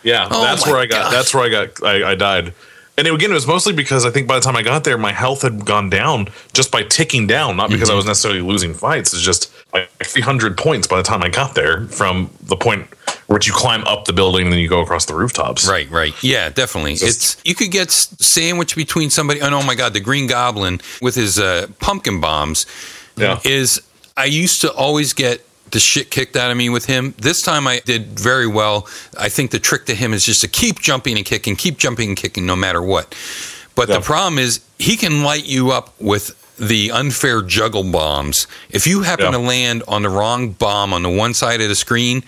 Yeah, Oh that's where I got. gosh. That's where I got. I, I died. And it, again, it was mostly because I think by the time I got there, my health had gone down just by ticking down, not because I Mm-hmm. was necessarily losing fights. It's just like 300 points by the time I got there from the point where you climb up the building and then you go across the rooftops. Right, right. Yeah, definitely. Just- it's you could get sandwiched between somebody. Oh, my God, the Green Goblin with his uh, pumpkin bombs Yeah. is. I used to always get the shit kicked out of me with him. This time I did very well. I think the trick to him is just to keep jumping and kicking, keep jumping and kicking no matter what. But Yeah. the problem is he can light you up with the unfair juggle bombs. If you happen Yeah. to land on the wrong bomb on the one side of the screen,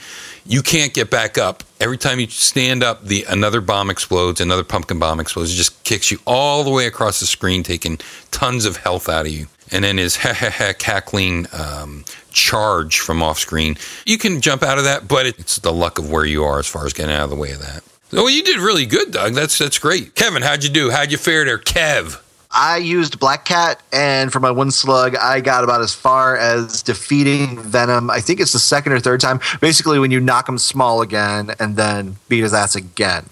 you can't get back up. Every time you stand up, the another bomb explodes, another pumpkin bomb explodes. It just kicks you all the way across the screen, taking tons of health out of you. And then his ha ha ha cackling um, charge from off screen. You can jump out of that, but it's the luck of where you are as far as getting out of the way of that. Oh, you did really good, Doug. That's that's great. Kevin, how'd you do? How'd you fare there, Kev? I used Black Cat, and for my one slug, I got about as far as defeating Venom. I think it's the second or third time. Basically, when you knock him small again and then beat his ass again.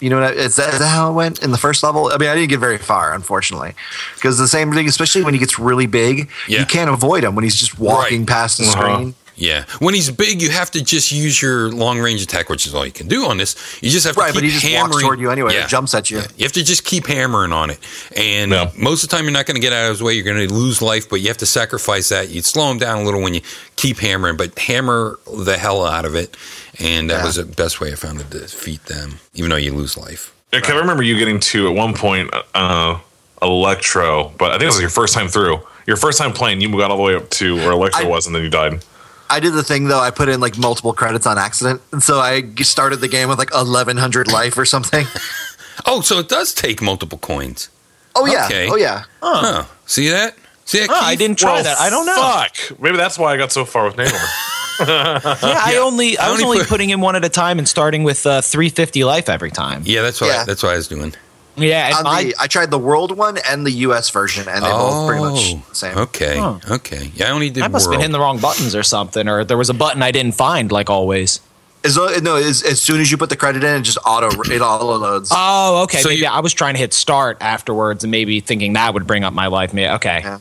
You know, is that, is that how it went in the first level? I mean, I didn't get very far, unfortunately, because the same thing, especially when he gets really big, Yeah. you can't avoid him when he's just walking Right. past the Uh-huh. screen. Yeah, when he's big, you have to just use your long range attack, which is all you can do on this. You just have to Right, keep but he just hammering. walks toward you anyway. Yeah. It jumps at you. Yeah. You have to just keep hammering on it, and Yeah. most of the time you're not going to get out of his way. You're going to lose life, but you have to sacrifice that. You slow him down a little when you keep hammering, but hammer the hell out of it, and that Yeah. was the best way I found to defeat them, even though you lose life. Yeah, 'cause I remember you getting to at one point uh, Electro, but I think it was your first time through. Your first time playing, you got all the way up to where Electro I- was, and then you died. I did the thing though. I put in like multiple credits on accident, and so I started the game with like eleven hundred life or something. Oh, so it does take multiple coins. Oh yeah, Okay. oh yeah. Oh, see that? See that? Oh, I didn't try that. I don't know. Fuck. Maybe that's why I got so far with Namor. Yeah, I only I, I was only only put- putting in one at a time and starting with uh, 350 life every time. Yeah, that's what I, that's what I was doing. Yeah, and my, the, I tried the world one and the U.S. version, and they both pretty much the same. Oh, Okay, Huh. okay. Yeah, I only did I must have been hitting the wrong buttons or something, or there was a button I didn't find, like always. As though, no, as, as soon as you put the credit in, it just auto it auto loads. Oh, okay. So maybe you- I was trying to hit start afterwards, and maybe thinking that would bring up my life. Maybe okay, Yeah.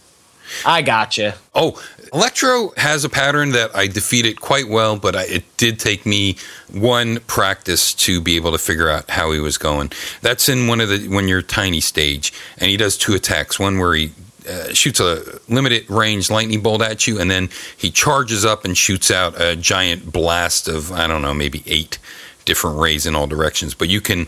I gotcha. Oh, Electro has a pattern that I defeated quite well, but I, it did take me one practice to be able to figure out how he was going. That's in one of the when you're tiny stage, and he does two attacks. One where he uh, shoots a limited range lightning bolt at you, and then he charges up and shoots out a giant blast of I don't know, maybe eight different rays in all directions. But you can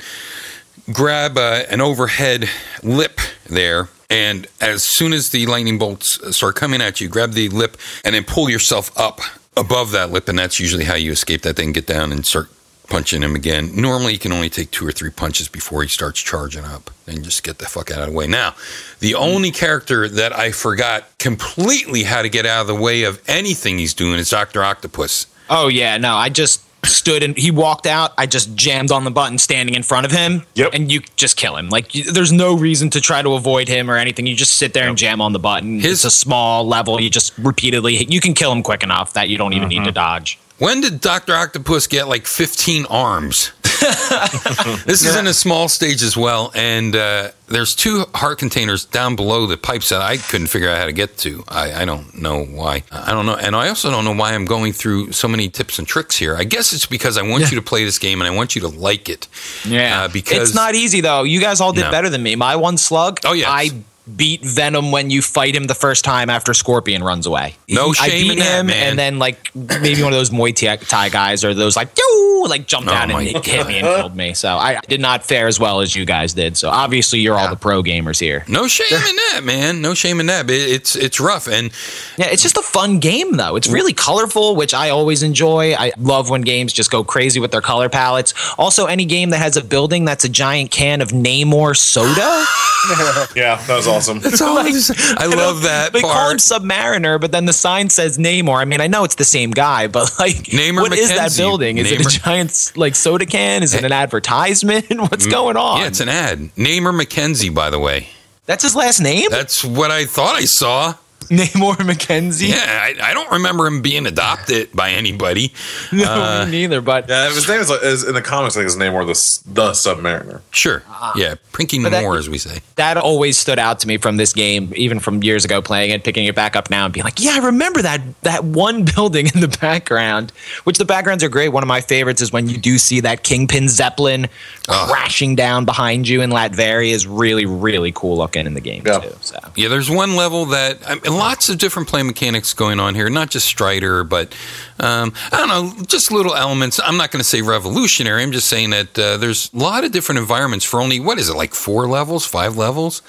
grab uh, an overhead lip there. And as soon as the lightning bolts start coming at you, grab the lip and then pull yourself up above that lip. And that's usually how you escape that thing, get down and start punching him again. Normally, you can only take two or three punches before he starts charging up and just get the fuck out of the way. Now, the only character that I forgot completely how to get out of the way of anything he's doing is Dr. Octopus. Oh yeah, no, I just stood and he walked out. I just jammed on the button, standing in front of him. Yep. And you just kill him. Like you, there's no reason to try to avoid him or anything. You just sit there and jam on the button. His- it's a small level. You just repeatedly hit. You can kill him quick enough that you don't even need to mm-hmm. dodge. When did Dr. Octopus get like 15 arms? this is in a small stage as well, and uh, there's two heart containers down below the pipes that I couldn't figure out how to get to. I, I don't know why. I don't know, and I also don't know why I'm going through so many tips and tricks here. I guess it's because I want you to play this game and I want you to like it. Yeah, Uh, because it's not easy though. You guys all did No. better than me. My one slug. Oh, yeah, I beat Venom when you fight him the first time after Scorpion runs away. No I shame beat in that, him, man. and then like maybe one of those Muay Thai- Thai guys or those like yo like jumped Oh, down and my hit hit me and killed me. So I did not fare as well as you guys did. So obviously you're all the pro gamers here. No shame in that, man. No shame in that. But it's it's rough, and Yeah, it's just a fun game though. It's really colorful, which I always enjoy. I love when games just go crazy with their color palettes. Also, any game that has a building that's a giant can of Namor soda. yeah, that was awesome. It's always, I love that They call him. Submariner, but then the sign says Namor. I mean, I know it's the same guy, but like, Namor what is that building? Is it a giant like soda can? Is it an advertisement? What's mm, going on? Yeah, it's an ad. Namor McKenzie, by the way. That's his last name, That's what I thought I saw. Namor McKenzie. Yeah, I, I don't remember him being adopted by anybody. No, Uh, me neither. But Yeah, his name is, is in the comics. I think his name was the S- the Submariner. Sure. Yeah, prinking But that- more, as we say. that always stood out to me from this game, even from years ago playing it, picking it back up now and being like, yeah, I remember that that one building in the background, which the backgrounds are great. One of my favorites is when you do see that Kingpin Zeppelin crashing down behind you in Latveria is really, really cool looking in the game Yeah. too. So Yeah, there's one level that I mean, lots of different play mechanics going on here, not just Strider, but um, I don't know, just little elements. I'm not going to say revolutionary. I'm just saying that uh, there's a lot of different environments for only what is it like four levels, five levels?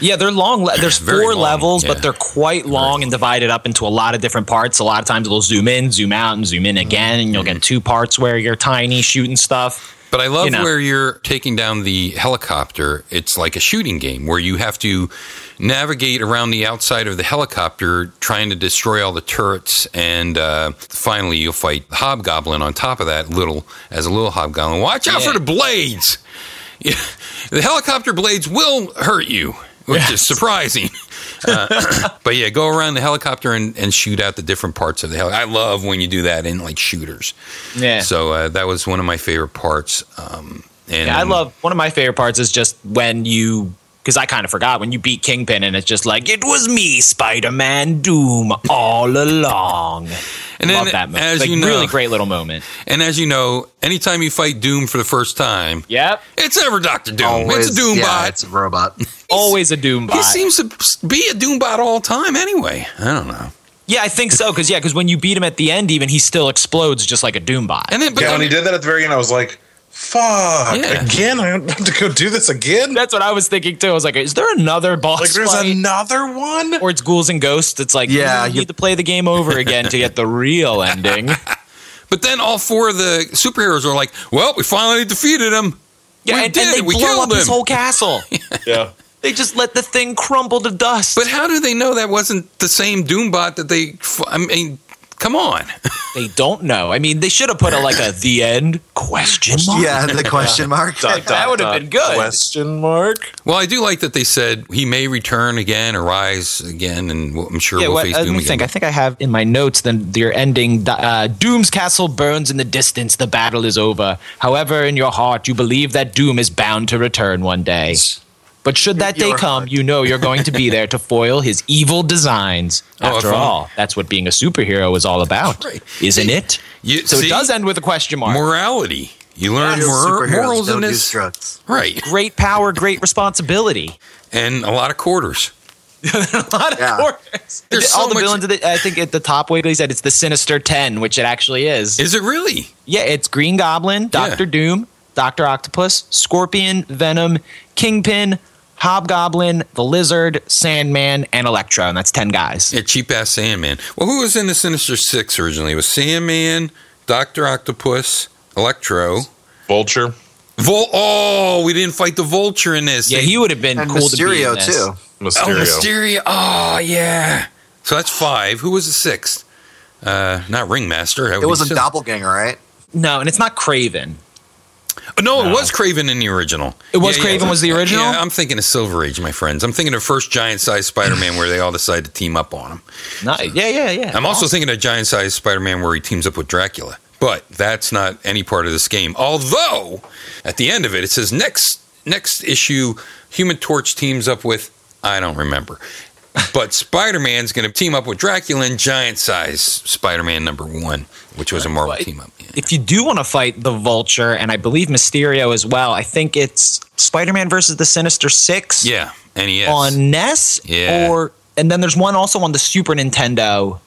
Yeah, they're long. Le- there's four long, levels, yeah. but they're quite long and divided up into a lot of different parts. A lot of times they'll zoom in, zoom out, and zoom in again, and you'll get two parts where you're tiny shooting stuff. But I love You know. where you're taking down the helicopter. It's like a shooting game where you have to navigate around the outside of the helicopter, trying to destroy all the turrets, and uh, finally you'll fight the hobgoblin on top of that little as a little hobgoblin. Watch out Yeah. for the blades. The helicopter blades will hurt you, which is surprising. Uh, but yeah, go around the helicopter and, and shoot out the different parts of the helicopter. I love when you do that in like shooters. Yeah. So uh, that was one of my favorite parts. Um, and Yeah, I love one of my favorite parts is just when you because I kind of forgot when you beat Kingpin and it's just like it was me, Spider Man Doom, all along. And then, Love that moment. as like, you know- really great little moment. And as you know, anytime you fight Doom for the first time, Yep, it's ever Doctor Doom. Always- it's a Doom yeah, bot. It's a robot. always a Doom bot. He seems to be a Doom bot all the time. Anyway, I don't know. yeah, I think so. Because yeah, because when you beat him at the end, even he still explodes just like a Doombot. And then, but Yeah, when he did that at the very end, I was like, "Fuck Yeah. again! I have to go do this again." That's what I was thinking too. I was like, is there another boss Like, there's fight? another one. or it's ghouls and ghosts. It's like, Yeah, yeah, you you- need to play the game over again to get the real ending. but then all four of the superheroes are like, "Well, we finally defeated him. Yeah, We and, did and they it. We blow killed up his whole castle. Yeah. they just let the thing crumble to dust. But how do they know that wasn't the same Doombot that they? I mean, come on. they don't know. I mean, they should have put a like a the end question mark. Yeah, the question mark. Dot, That would've been good. Question mark. well, I do like that they said he may return again or rise again, and I'm sure Yeah, we'll what, face uh, let Doom me again. think. I think I have in my notes then your ending. Uh, Doom's castle burns in the distance. The battle is over. However, in your heart, you believe that Doom is bound to return one day. But should that day come, you know you're going to be there to foil his evil designs. Oh, After if I'm- all, that's what being a superhero is all about, Right. isn't See, it? you- so see? it does end with a question mark. morality. You learn Real mor- morals in don't this, drugs. right? great power, great responsibility. And a lot of quarters. a lot of Yeah. quarters. There's all so the much- villains. Of the, I think at the top, Wiggly said it's the Sinister Ten, which it actually is. Is it really? yeah, it's Green Goblin, Doctor Doom, Doctor Octopus, Scorpion, Venom, Kingpin, Hobgoblin, the Lizard, Sandman, and Electro, and that's ten guys. Yeah, cheap ass Sandman. Well, who was in the Sinister Six originally? It was Sandman, Doctor Octopus, Electro, Vulture. Vol. Oh, we didn't fight the Vulture in this. Yeah, he would have been And cool to be in this. too. Mysterio. Oh, Mysterio. Oh, yeah. So that's five. Who was the sixth? Uh, not Ringmaster. That It was a silly. doppelganger, right? No, and it's not Kraven. No, No. it was Kraven in the original. It was Kraven was the original? Yeah, I'm thinking of Silver Age, my friends. I'm thinking of first giant sized Spider Man where they all decide to team up on him. No, yeah, yeah, yeah. I'm also thinking of giant sized Spider Man where he teams up with Dracula. But that's not any part of this game. Although, at the end of it, it says next next issue, Human Torch teams up with I don't remember. But Spider Man's going to team up with Dracula in giant size Spider Man number one, which was a Marvel Right. team up. Yeah. if you do want to fight the Vulture, and I believe Mysterio as well, I think it's Spider-Man versus the Sinister Six. Yeah, NES. on NES Yeah. or and then there's one also on the Super Nintendo.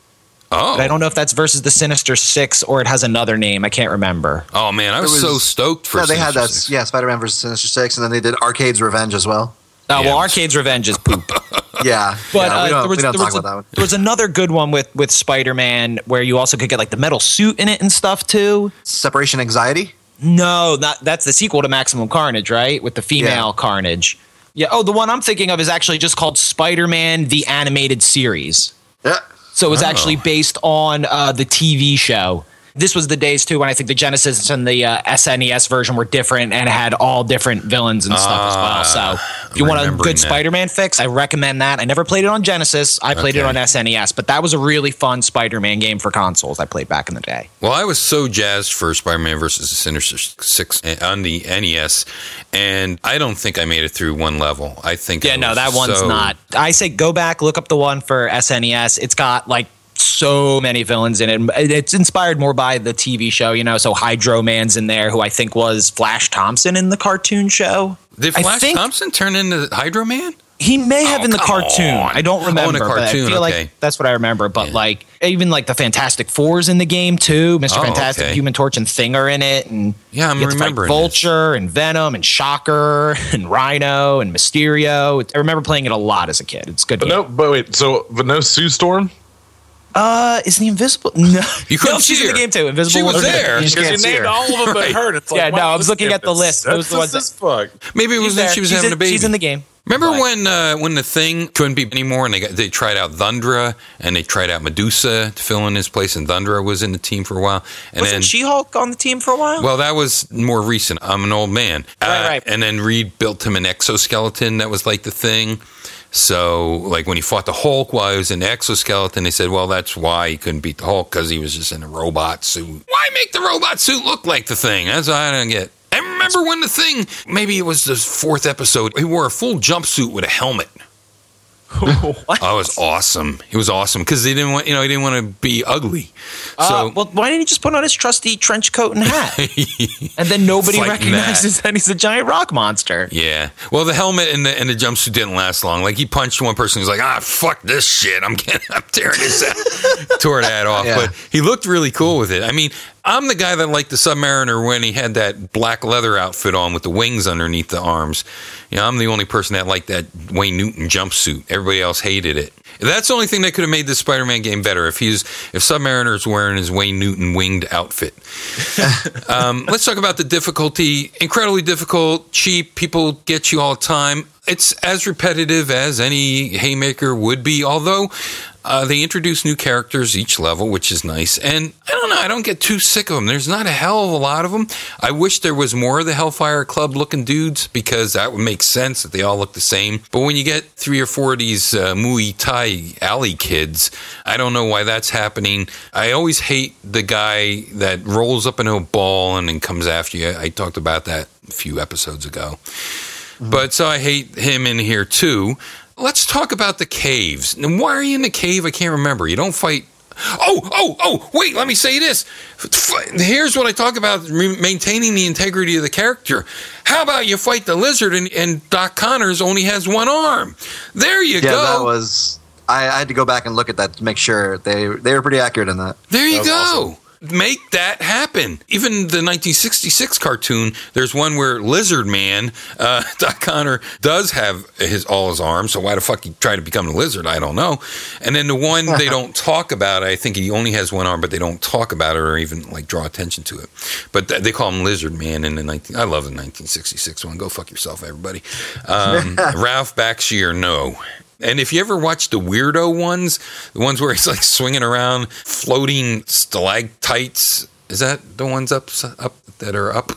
oh, But I don't know if that's versus the Sinister Six or it has another name. I can't remember. oh man, I was, was- so stoked for. Yeah, they had that. Six. Yeah, Spider-Man versus Sinister Six, and then they did Arcade's Revenge as well. Oh Yeah. well, Arcade's Revenge is poop. Yeah, But yeah, uh, there was, there was a- about that one. there was another good one with with Spider Man where you also could get like the metal suit in it and stuff too. Separation Anxiety. No, not that's the sequel to Maximum Carnage, right? With the female Carnage. Yeah. Oh, the one I'm thinking of is actually just called Spider Man: The Animated Series. Yeah. So it was Oh. actually based on uh, the TV show. This was the days too when I think the Genesis and the uh, SNES version were different and had all different villains and stuff as well. So if you want a good that. Spider-Man fix, I recommend that. I never played it on Genesis. I played it on SNES, but that was a really fun Spider-Man game for consoles I played back in the day. Well, I was so jazzed for Spider Man versus the Sinister Six on the NES, and I don't think I made it through one level. I think Yeah, no, that one's so- not. I say go back, look up the one for SNES. It's got like so many villains in it. It's inspired more by the TV show, you know. So Hydro Man's in there, who I think was Flash Thompson in the cartoon show. Did Flash think- Thompson turn into Hydro Man? He may have Oh, in the cartoon. on. I don't Oh, in the remember. but cartoon, I feel okay. like that's what I remember. But Yeah. like even like the Fantastic Four's in the game too. Mr. Oh, Fantastic, okay. Human Torch, and Thing are in it. And Yeah, I'm you get to remembering this. Vulture and Venom and Shocker and Rhino and Mysterio. I remember playing it a lot as a kid. It's good. But game. no, but wait. So, but no Sue Storm. Uh, is he invisible? No, You couldn't no, she's see in the game too. Invisible. She was Woman. there. You just can't you see named her. all of them but Right. her. It's like, Yeah, no, I was looking at the list. Those the ones sexist fuck. Maybe it was She's when she was She's having in- a baby. She's in the game. Remember But- when uh, when the thing couldn't be anymore, and they got, they tried out Thundra, and they tried out Medusa to fill in his place, and Thundra was in the team for a while, and Wasn't then She-Hulk on the team for a while? well, that was more recent. I'm an old man, Uh, Right, right. And then Reed built him an exoskeleton that was like the thing. So, like when he fought the Hulk while he was in the exoskeleton, they said, well, that's why he couldn't beat the Hulk because he was just in a robot suit. Why make the robot suit look like the thing? That's what I don't get. I remember when the thing, maybe it was the fourth episode, he wore a full jumpsuit with a helmet. what? Oh, it was awesome. It was awesome because they didn't want, you know, he didn't want to be ugly. Uh, So, well, why didn't he just put on his trusty trench coat and hat? and then nobody recognizes that. he's a giant rock monster. Yeah. Well, the helmet and the and the jumpsuit didn't last long. Like he punched one person who's like, ah, fuck this shit. I'm getting, I'm tearing his out. tore that off. Yeah. But he looked really cool with it. I mean, I'm the guy that liked the Submariner when he had that black leather outfit on with the wings underneath the arms. You know, I'm the only person that liked that Wayne Newton jumpsuit. Everybody else hated it. That's the only thing that could have made this Spider-Man game better if he's if Submariner is wearing his Wayne Newton winged outfit. Um, let's talk about the difficulty. Incredibly difficult, cheap. People get you all the time. It's as repetitive as any Haymaker would be, although uh, they introduce new characters each level, which is nice. And I don't know, I don't get too sick of them. There's not a hell of a lot of them. I wish there was more of the Hellfire Club looking dudes because that would make sense that they all look the same. But when you get three or four of these uh, Muay Thai alley kids, I don't know why that's happening. I always hate the guy that rolls up into a ball and then comes after you. I talked about that a few episodes ago. But so I hate him in here too. Let's talk about the caves. And why are you in the cave? I can't remember. You don't fight. Oh, oh, oh, wait, let me say this. Here's what I talk about re- maintaining the integrity of the character. How about you fight the lizard and, and Doc Connors only has one arm? There you Yeah, go. that was. I, I had to go back and look at that to make sure they they were pretty accurate in that. There you was go. Make that happen. Even the 1966 cartoon, there's one where Lizard Man, uh, Doc Connor, does have his all his arms. So why the fuck he tried to become a lizard? I don't know. And then the one they don't talk about, I think he only has one arm, but they don't talk about it or even like draw attention to it. But th- they call him Lizard Man in the 19. I love the 1966 one. Go fuck yourself, everybody. Um, Ralph Bakshi or no. And if you ever watch the weirdo ones, the ones where he's like swinging around, floating stalactites, is that the ones up up that are up?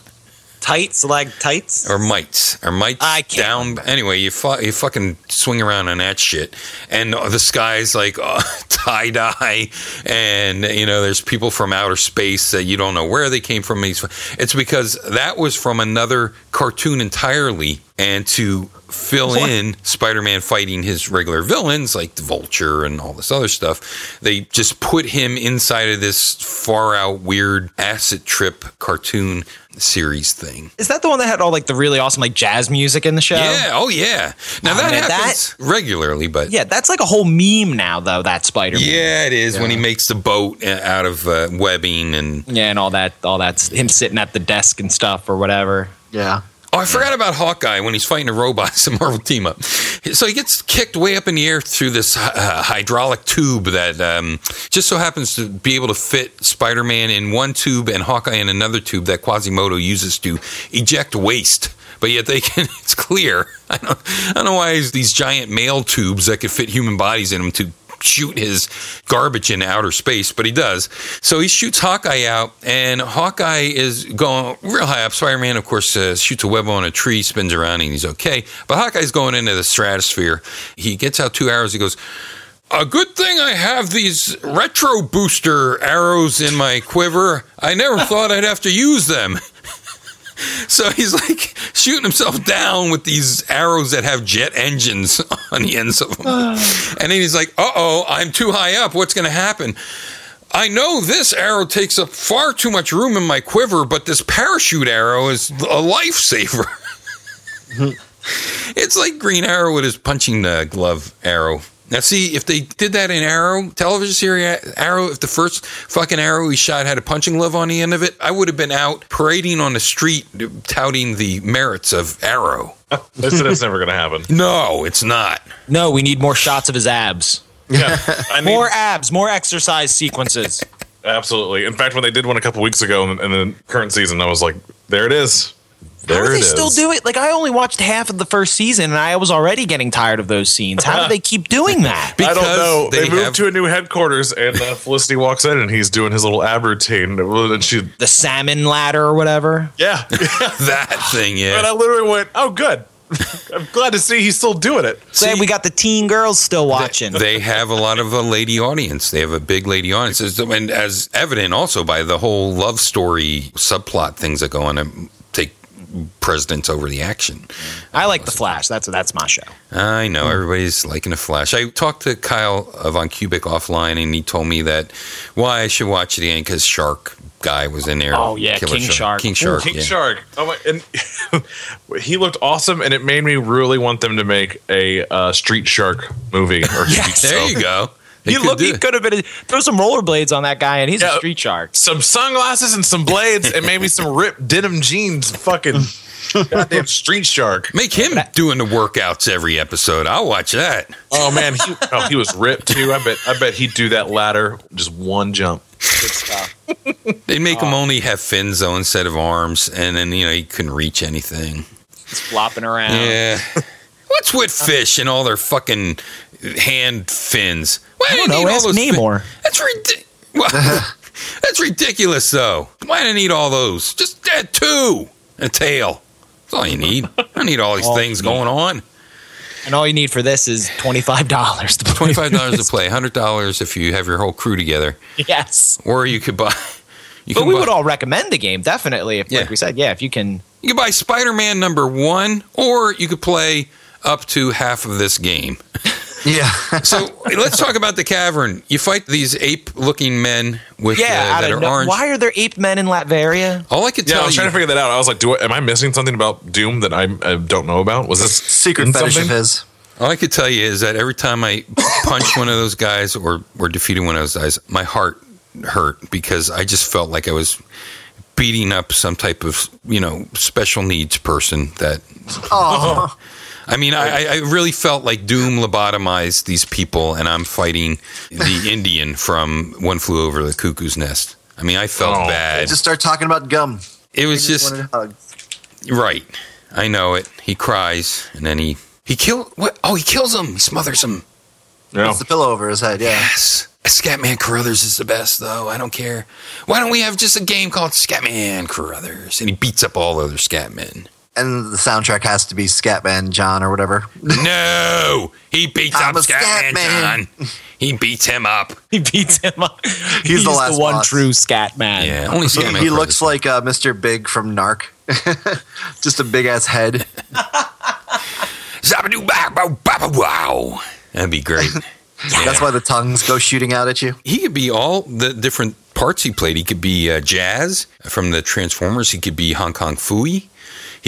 Tights, leg tights. or mites. Or mites I can't down? Anyway, you fu- you fucking swing around on that shit, and the sky's like uh, tie dye, and you know there's people from outer space that you don't know where they came from. It's because that was from another cartoon entirely, and to fill in Spider-Man fighting his regular villains like the Vulture and all this other stuff, they just put him inside of this far out weird acid trip cartoon series thing. Is that the one that had all like the really awesome like jazz music in the show? Yeah. Oh, yeah. Now Oh, that man, happens regularly, but Yeah, that's like a whole meme now, though. That Spider. Man Yeah, it is when he makes the boat uh, out of uh, webbing and. yeah, and all that, all that's him sitting at the desk and stuff or whatever. Yeah. Oh, I forgot about Hawkeye when he's fighting a robot. It's a Marvel team up. So he gets kicked way up in the air through this uh, hydraulic tube that um, just so happens to be able to fit Spider Man in one tube and Hawkeye in another tube that Quasimodo uses to eject waste. But yet they can, it's clear. I don't, I don't know why these giant mail tubes that could fit human bodies in them to shoot his garbage in outer space, but he does. So he shoots Hawkeye out, and Hawkeye is going real high up. Spider Man, of course, uh, shoots a web on a tree, spins around, and he's okay. But Hawkeye's going into the stratosphere. He gets out two arrows. He goes, a good thing I have these retro booster arrows in my quiver. I never thought I'd have to use them. So he's like shooting himself down with these arrows that have jet engines on the ends of them. and then he's like, uh oh, I'm too high up. What's going to happen? I know this arrow takes up far too much room in my quiver, but this parachute arrow is a lifesaver. It's like Green Arrow with his punching glove arrow. Now, see, if they did that in Arrow, television series Arrow, if the first fucking arrow he shot had a punching glove on the end of it, I would have been out parading on the street touting the merits of Arrow. That's, that's never going to happen. No, it's not. No, we need more shots of his abs. Yeah, I need, More abs, more exercise sequences. absolutely. In fact, when they did one a couple weeks ago in, in the current season, I was like, there it is. There How do it they is. still do it? Like I only watched half of the first season, and I was already getting tired of those scenes. How do they keep doing that? I don't know. They, they moved have- to a new headquarters, and uh, Felicity walks in, and he's doing his little ab routine. And she, The salmon ladder or whatever. yeah. that thing, Yeah, and yeah. I literally went, "Oh, good. I'm glad to see he's still doing it." Say we got the teen girls still watching. They have a lot of a lady audience. They have a big lady audience, and as evident also by the whole love story subplot things that go on and take precedence over the action. I like the Flash. That's that's my show. I know everybody's liking a Flash. I talked to Kyle von Kubik offline, and he told me that why I should watch it again because Shark guy was in there. Oh, yeah, Killer King Shark. King Shark. King yeah. Shark. Oh my! And he looked awesome, and it made me really want them to make a uh, Street Shark movie. Or Yes. Street There you go. They You could look, he could have been. Throw some rollerblades on that guy, and he's Yeah. a street shark. Some sunglasses and some blades, and maybe some ripped denim jeans. Fucking goddamn Street Shark. Make him doing the workouts every episode. I'll watch that. Oh man, he, oh, he was ripped too. I bet. I bet he'd do that ladder just one jump. Good stuff. They make Oh. him uh, only have fins though instead of arms, and then you know he couldn't reach anything. He's flopping around. Yeah. What's with fish and all their fucking hand fins? Why I do don't know. need all Ask those fin- That's ridiculous. That's ridiculous, though. Why do I need all those? Just add two. A tail. That's all you need. I need all these All things going on. And all you need for this is twenty five dollars. to play. Twenty five dollars to play, hundred dollars if you have your whole crew together, Yes. or you could buy. You But we buy, would all recommend the game definitely. If, Yeah. like we said, yeah, if you can. you could buy Spider Man number one, or you could play up to half of this game. Yeah. So let's talk about the cavern. You fight these ape-looking men with Yeah, uh, out that of are no- orange. why are there ape men in Latveria? All I could Yeah, tell I was you, trying to figure that out. I was like, "Do I, am I missing something about Doom that I, I don't know about? Was this Secret fetish something? of his. all I could tell you is that every time I punched one of those guys or or defeated one of those guys, my heart hurt because I just felt like I was beating up some type of you know special needs person that Oh, I mean, I, I really felt like Doom lobotomized these people, and I'm fighting the Indian from One Flew Over the Cuckoo's Nest. I mean, I felt Oh. bad. just start talking about gum. it was He just wanted hugs. right. I know it. He cries, and then he he kill what? Oh, he kills him. He smothers him. No. Puts the pillow over his head. Yeah. Yes. Scatman Carruthers is the best, though. I don't care. Why don't we have just a game called Scatman Carruthers? And he beats up all other Scatmen. And the soundtrack has to be Scatman John or whatever. No, he beats I'm up a Scatman Scatman. John. He beats him up. He beats him up. He's, the last one boss. true scat man. Yeah, only He, Scatman he looks Carruthers. like uh, Mr. Big from Narc. just a big ass head. Zabadoo ba ba ba ba wow. That'd be great. That's why the tongues go shooting out at you. he could be all the different parts he played. He could be uh, Jazz from the Transformers. He could be Hong Kong Phooey.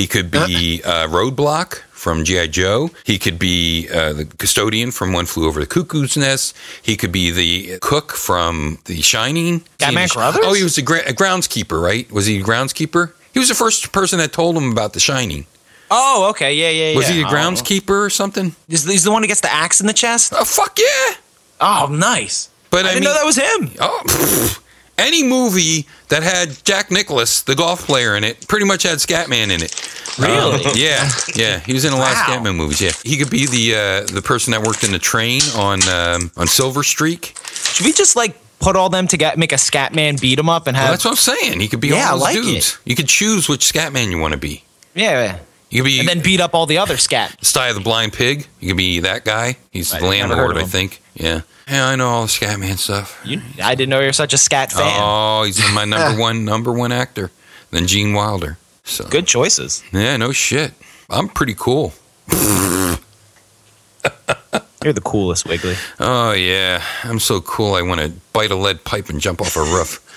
He could be uh, Roadblock from G.I. Joe. He could be uh, the custodian from One Flew Over the Cuckoo's Nest. He could be the cook from The Shining. Batman He- Carruthers? Oh, he was a, gra- a groundskeeper, right? Was he a groundskeeper? He was the first person that told him about The Shining. Oh, okay. Yeah, yeah, yeah. Was he a groundskeeper or something? He's, he's the one who gets the axe in the chest? Oh, fuck yeah. Oh, nice. But I, I, didn't mean, know that was him. Oh, pfft. Any movie that had Jack Nicklaus, the golf player, in it, pretty much had Scatman in it. Really? Um, yeah, yeah. He was in a lot of Scatman movies. Yeah, he could be the uh, the person that worked in the train on um, on Silver Streak. Should we just like put all them together, make a Scatman beat him up and Well, have. that's what I'm saying. He could be Yeah, all those like dudes. You could choose which Scatman you want to be. yeah. You could be And then beat up all the other scat. Sty of the Blind Pig. You could be that guy. He's I the landlord, I think. Yeah. Yeah, I know all the Scatman stuff. You, I didn't know you were such a scat fan. Oh, he's my number one number one actor. Then Gene Wilder. So Good choices. Yeah, no shit. I'm pretty cool. You're the coolest, Wiggly. Oh yeah, I'm so cool. I want to bite a lead pipe and jump off a roof.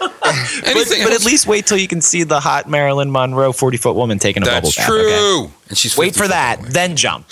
But, Anything but at least wait till you can see the hot Marilyn Monroe 40 foot woman taking a bubble that's bath. true. okay? And she's Wait for that, away. then jump.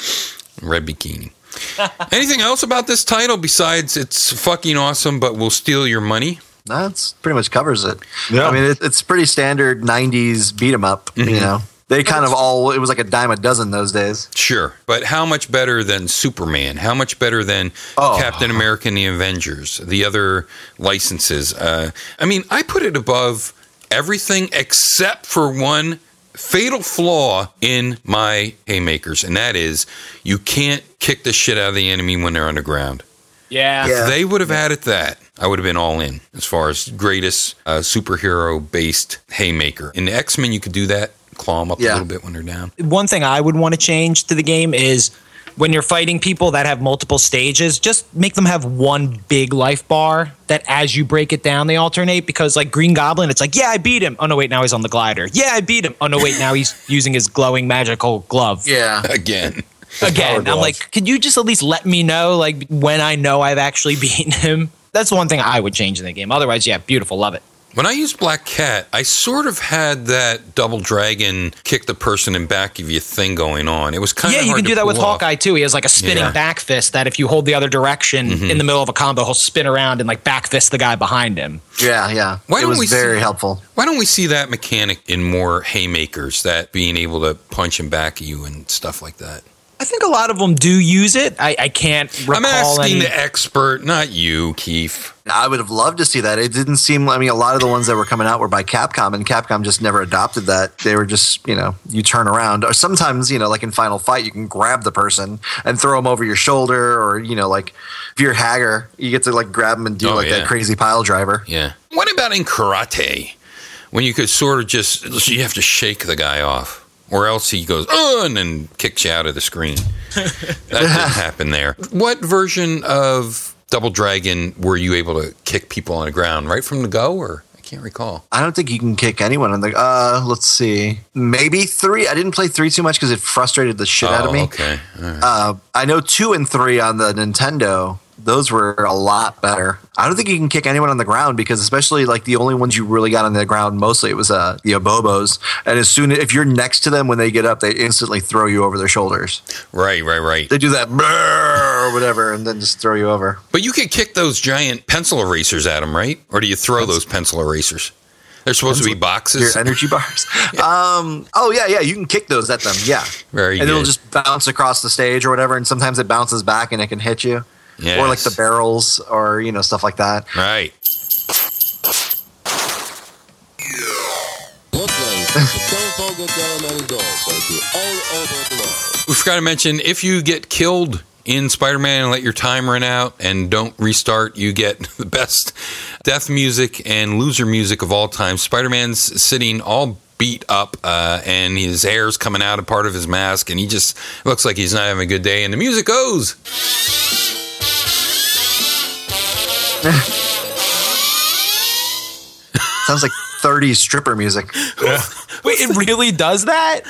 red bikini. Anything else about this title besides it's fucking awesome, but will steal your money? That's pretty much covers it. Yeah. I mean, it, it's pretty standard '90s beat 'em up. Mm-hmm. You know, they kind of all. It was like a dime a dozen those days. Sure, but how much better than Superman? How much better than Oh. Captain America and the Avengers? The other licenses. Uh, I mean, I put it above everything except for one fatal flaw in my haymakers, and that is you can't kick the shit out of the enemy when they're underground. Yeah. Yeah. If they would have added that, I would have been all in as far as greatest uh, superhero based haymaker. In the X Men, you could do that, claw them up a little bit when they're down. One thing I would want to change to the game is when you're fighting people that have multiple stages, just make them have one big life bar that as you break it down, they alternate. Because, like Green Goblin, it's like, yeah, I beat him. Oh, no, wait, now he's on the glider. Yeah, I beat him. Oh, no, wait, now he's using his glowing magical glove. Yeah. Again. Again, I'm like, could you just at least let me know, like, when I know I've actually beaten him? That's one thing I would change in the game. Otherwise, yeah, beautiful, love it. When I used Black Cat, I sort of had that double dragon kick the person in back of you thing going on. It was kind yeah, of yeah. you hard can do that with off. Hawkeye too. He has like a spinning Yeah. Mm-hmm. back fist that if you hold the other direction in the middle of a combo, he'll spin around and like back fist the guy behind him. Yeah. Yeah. Why it don't was we very see- helpful. Why don't we see that mechanic in more haymakers? That being able to punch him back at you and stuff like that. I think a lot of them do use it. I, I can't recall I'm asking any. the expert, not you, Keith. I would have loved to see that. It didn't seem. I mean, a lot of the ones that were coming out were by Capcom, and Capcom just never adopted that. They were just, you know, you turn around, or sometimes, you know, like in Final Fight, you can grab the person and throw them over your shoulder, or you know, like if you're Haggar, you get to like grab them and do Oh, like yeah. that crazy pile driver. Yeah. What about in karate? When you could sort of just you have to shake the guy off. Or else he goes, oh, and then kicks you out of the screen. that didn't happen there. What version of Double Dragon were you able to kick people on the ground? Right from the go, or I can't recall. I don't think you can kick anyone on the. Uh, let's see, maybe three. I didn't play three too much because it frustrated the shit out of Oh, me. okay. All right. Uh, I know two and three on the Nintendo. Those were a lot better. I don't think you can kick anyone on the ground because, especially like the only ones you really got on the ground, mostly it was uh, the Abobos. And as soon if you're next to them when they get up, they instantly throw you over their shoulders. Right, right, right. They do that or whatever, and then just throw you over. But you can kick those giant pencil erasers at them, right? Or do you throw those pencil erasers? They're supposed to be boxes. Your energy bars. Um. Oh yeah, yeah. You can kick those at them. Yeah. Very and it'll just bounce across the stage or whatever. And sometimes it bounces back and it can hit you. Yes. Or like the barrels or you know stuff like that. Right. We forgot to mention if you get killed in Spider Man and let your time run out and don't restart, you get the best death music and loser music of all time. Spider Man's sitting all beat up uh, and his hair's coming out of part of his mask and he just looks like he's not having a good day. And the music goes. Sounds like 30s stripper music. Wait, it really does that?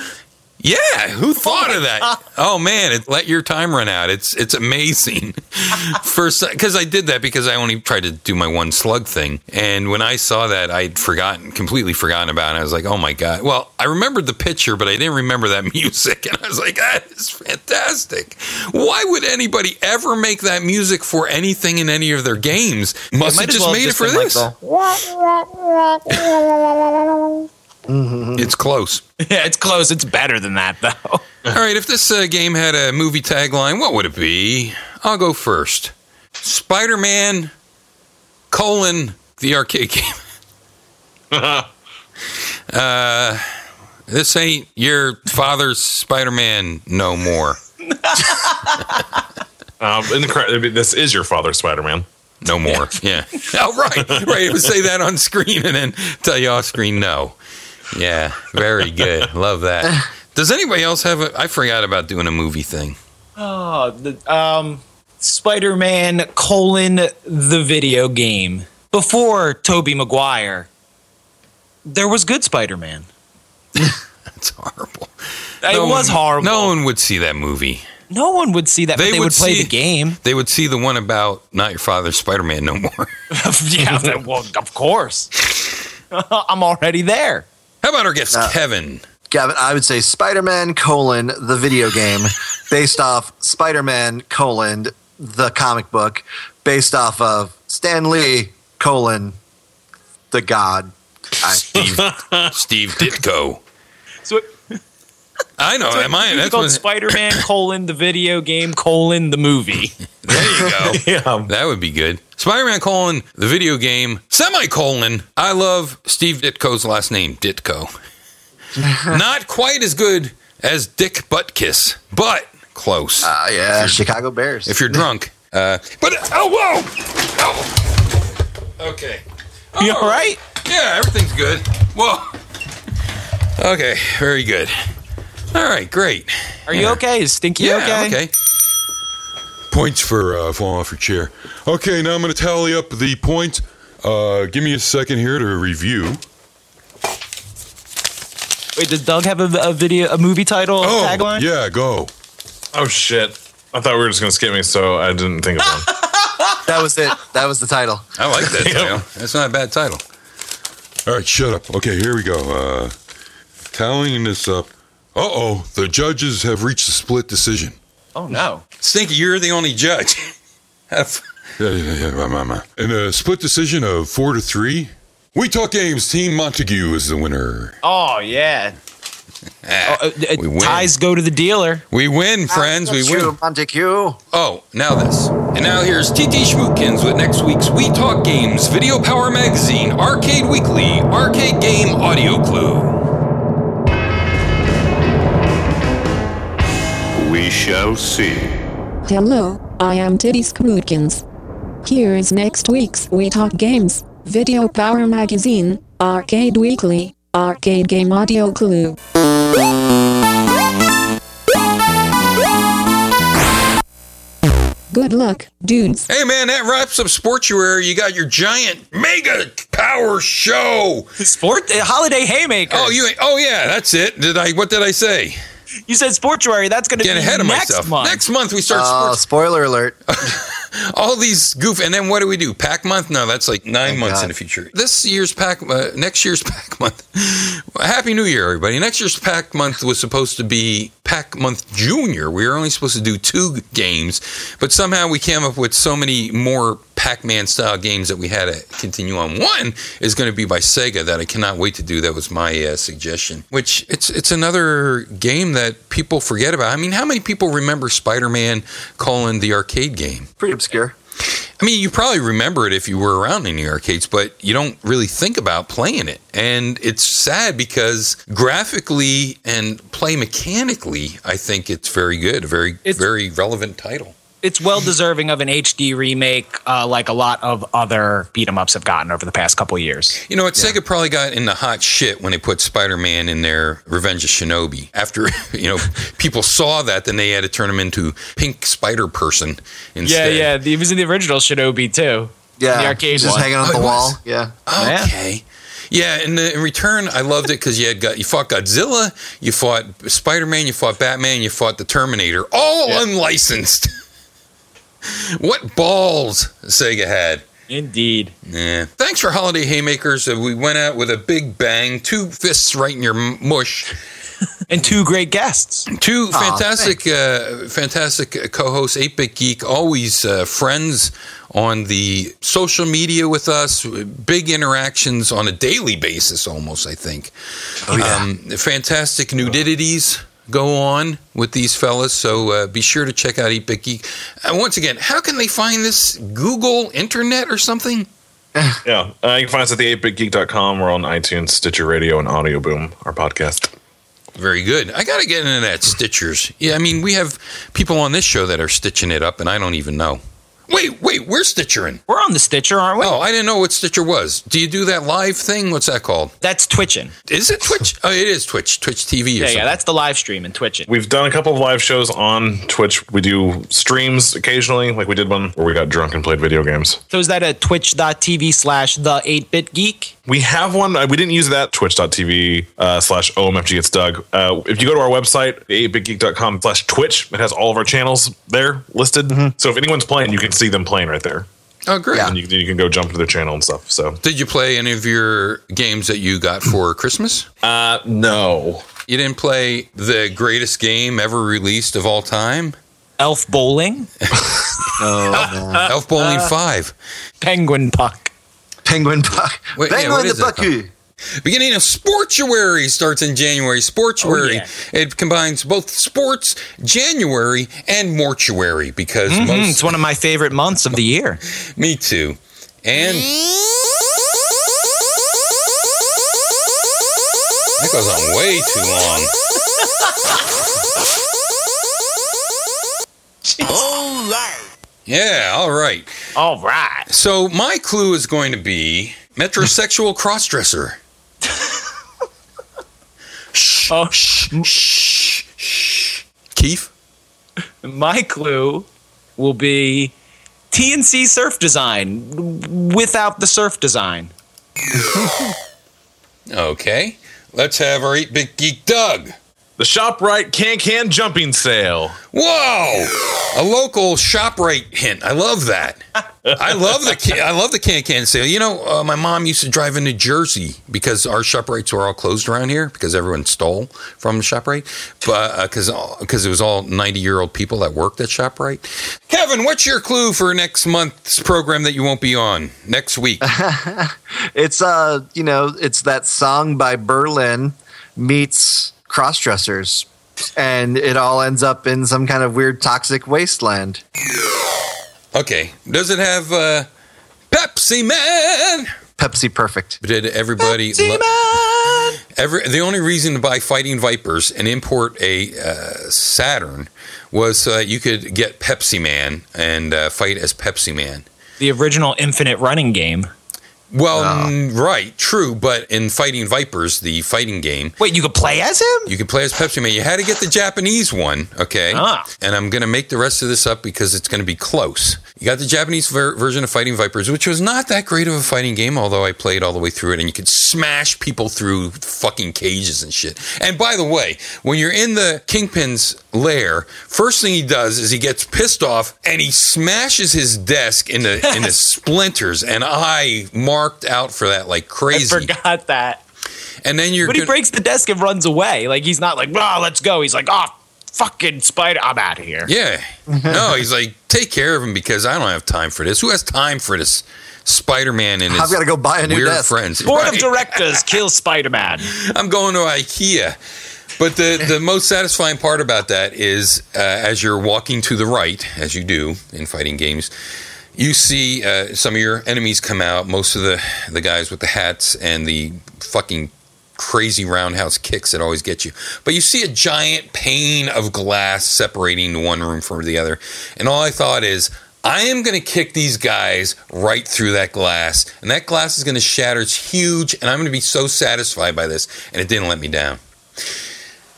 Yeah, who thought of that? Oh man, it let your time run out. It's it's amazing. First, because I did that because I only tried to do my one slug thing, and when I saw that, I'd forgotten, completely forgotten about it. I was like, oh my god. Well, I remembered the picture, but I didn't remember that music, and I was like, that is fantastic. Why would anybody ever make that music for anything in any of their games? Must have just well made it for been like this. the- It's close. Yeah, it's close. It's better than that though. All right, if this uh, game had a movie tagline, what would it be? I'll go first. Spider Man colon the arcade game. uh, this ain't your father's Spider Man no more. Um, in the, cra- this is your father's Spider Man. No more. Yeah. Oh, right. Right. It would say that on screen and then tell you off screen no. Yeah. Very good. Love that. Does anybody else have a? I forgot about doing a movie thing. Oh, the, um, Spider-Man colon the video game before Tobey Maguire. There was good Spider-Man. That's horrible. It No was one- horrible. No one would see that movie. No one would see that. but They they would would play see- the game. They would see the one about not your father's Spider Man no more. yeah, that- well, of course. I'm already there. How about our guest, Uh, Kevin? Gavin, I would say Spider-Man colon the video game, based off Spider-Man colon the comic book, based off of Stan Lee colon the God. I, Steve, Steve Ditko. So, I know. so am I? it's That's called what, Spider-Man colon the video game colon the movie. there you go. Yeah. That would be good. Spider Man colon the video game semicolon. I love Steve Ditko's last name, Ditko. Not quite as good as Dick Butkus, but close. uh, yeah, Chicago Bears. if you're drunk. Uh, but oh whoa! Oh. Okay. You Oh, all right? Yeah, everything's good. Whoa. Okay, very good. All right, great. Are you okay? Is Stinky Yeah, okay? okay. Points for uh, falling off your chair. Okay, now I'm going to tally up the points. Uh, give me a second here to review. Wait, does Doug have a, a video, a movie title Oh, tagline? yeah, go. Oh shit! I thought we were just gonna skip me, so I didn't think of one. that was it. That was the title. I like that title. That's not a bad title. All right, shut up. Okay, here we go. Uh, tallying this up. Uh oh, the judges have reached a split decision. Oh no. Stinky, you're the only judge. Yeah, yeah, yeah. ma, ma, ma. In a split decision of four to three, We Talk Games Team Montague is the winner. Oh yeah. Ah, Uh, uh, we win. ties go to the dealer. We win, friends. We win. True, Montague. Oh, now this. And now here's TT Schmootkins with next week's We Talk Games Video Power Magazine Arcade Weekly Arcade Game Audio Clue. Shall see. Hello, I am Titty Scrootkins. Here is next week's We Talk Games, Video Power Magazine, Arcade Weekly, Arcade Game Audio Clue. Good luck, dudes. Hey man, that wraps up Sportuary. You got your giant mega power show. Sport uh, holiday haymaker. Oh, you. Oh yeah, that's it. Did I? What did I say? You said Sportuary. That's going to be Get ahead of next myself. month. Next month we start Oh, sports. spoiler alert. All these goof, and then what do we do? Pack month? No, that's like nine Thank months God. in the future. This year's pack, uh, next year's pack month. Happy New Year, everybody! Next year's pack month was supposed to be pack month junior. We were only supposed to do two games, but somehow we came up with so many more Pac-Man style games that we had to continue on. One is going to be by Sega that I cannot wait to do. That was my uh, suggestion. Which it's it's another game that people forget about. I mean, how many people remember Spider-Man colon the arcade game? Pretty obscure. I mean, you probably remember it if you were around in the arcades, but you don't really think about playing it. And it's sad because graphically and play mechanically, I think it's very good, a very, It's- very relevant title. It's well deserving of an HD remake, uh, like a lot of other beat 'em ups have gotten over the past couple years. You know what? Sega probably got in the hot shit when they put Spider Man in their Revenge of Shinobi. After, you know, people saw that, then they had to turn him into Pink Spider Person instead. Yeah, yeah. He was in the original Shinobi too. Yeah. The arcade Just one. hanging on Oh, the it wall. was? Yeah. Yeah. Okay. Yeah, in, the, in return, I loved it because you had got you fought Godzilla, you fought Spider Man, you fought Batman, you fought the Terminator, all Yeah. unlicensed. what balls Sega had! Indeed. Yeah. Thanks for holiday haymakers. Uh, we went out with a big bang, two fists right in your mush. And two great guests. Two Aw, fantastic, uh, fantastic uh, co-hosts. Eight Bit Geek, always uh, friends on the social media with us. Big interactions on a daily basis, almost. I think. Oh, yeah. Um, fantastic nudities go on with these fellas. So uh, be sure to check out Bit Geek. Uh, once again, how can they find this? Google, internet, or something? Yeah, uh, you can find us at the8bitgeek.com. We're on iTunes, Stitcher Radio, and Audioboom, our podcast. Very good. I got to get into that Stitchers. Yeah, I mean, we have people on this show that are stitching it up, and I don't even know. Wait, wait, we're Stitcherin. We're on the Stitcher, aren't we? Oh, I didn't know what Stitcher was. Do you do that live thing? What's that called? That's Twitching. Is it Twitch? oh, it is Twitch. Twitch TV or Yeah, something. yeah, that's the live stream and Twitching. We've done a couple of live shows on Twitch. We do streams occasionally, like we did one where we got drunk and played video games. So is that a twitch.tv slash the 8-bit geek? We have one. uh, We didn't use that. Twitch.tv uh, slash OMFG. It's Doug. Uh, if you go to our website, 8bitgeek.com slash Twitch, it has all of our channels there listed. So if anyone's playing, you can see them playing right there. Oh, great. And you, can- you can go jump to their channel and stuff. So, Did you play any of your games that you got for Christmas? uh, no. You didn't play the greatest game ever released of all time? Elf Bowling? Oh, Elf Bowling 5. Penguin Puck. Penguin Puck. Wait, Penguin what the is that Pucky. Beginning of Sportuary starts in January. Sportuary. Oh, yeah. It combines both sports, January, and mortuary because Mhm, most. It's one of my favorite months of the year. Me too. And. That goes on way too long. All right. Yeah, all right. All right. So my clue is going to be metrosexual crossdresser. Oh, Shh. Shh. Shh. Keith? my clue will be T&C surf design without the surf design. Okay. Let's have our 8 bit geek Doug. The ShopRite Can Can Jumping Sale. Whoa! A local ShopRite hint. I love that. I love the can, I love the can can sale. You know, uh, my mom used to drive into Jersey because our ShopRites were all closed around here because everyone stole from the ShopRite, but because because it was all ninety year old people that worked at ShopRite. Kevin, what's your clue for next month's program that you won't be on next week? It's uh, you know, it's that song by Berlin meets crossdressers, and it all ends up in some kind of weird toxic wasteland. Okay, does it have uh, Pepsi Man? Pepsi Perfect. Did everybody? Pepsi lo- Every the only reason to buy Fighting Vipers and import a uh, Saturn was so that you could get Pepsi Man and uh, fight as Pepsi Man. The original infinite running game. Well, mm, right, true, but in Fighting Vipers, the fighting game, Wait, you could play as him? you could play as Pepsi Man. You had to get the Japanese one, okay? Ah. And I'm going to make the rest of this up because it's going to be close. You got the Japanese ver- version of Fighting Vipers, which was not that great of a fighting game, although I played all the way through it, and you could smash people through fucking cages and shit. And by the way, when you're in the Kingpin's lair, first thing he does is he gets pissed off and he smashes his desk into into splinters, and I marked out for that like I crazy. forgot that. And then you're But he gonna- breaks the desk and runs away. Like he's not like, "Ah, let's go." He's like, "Oh, fucking spider, I'm out of here." Yeah. No, he's like, take care of him because I don't have time for this. Who has time for this? Spider Man and his I've got to go buy a new weird desk. friends. Board of directors kill Spider Man. I'm going to IKEA. But the, the most satisfying part about that is uh, as you're walking to the right, as you do in fighting games, you see uh, some of your enemies come out, most of the, the guys with the hats and the fucking crazy roundhouse kicks that always get you. But you see a giant pane of glass separating one room from the other. And all I thought is, I am going to kick these guys right through that glass. And that glass is going to shatter. It's huge. And I'm going to be so satisfied by this. And it didn't let me down.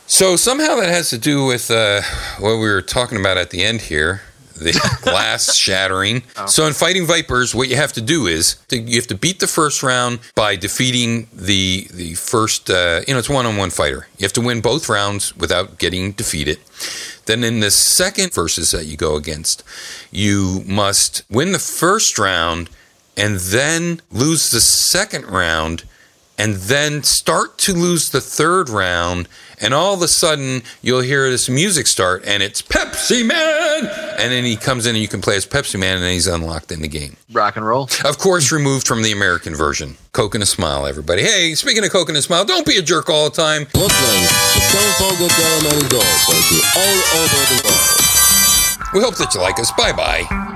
So somehow that has to do with uh, what we were talking about at the end here. The glass shattering. So in fighting vipers, what you have to do is to, you have to beat the first round by defeating the the first. Uh, you know, it's one on one fighter. You have to win both rounds without getting defeated. Then in the second versus that you go against, you must win the first round and then lose the second round and then start to lose the third round and all of a sudden you'll hear this music start and it's Pepsi Man and then he comes in and you can play as Pepsi Man and he's unlocked in the game. Rock and roll. Of course removed from the American version. Coke and a smile everybody. Hey, speaking of Coke and a smile, don't be a jerk all the time. Brooklyn, the Total Caramel Dog, all over the world. We hope that you like us. Bye bye.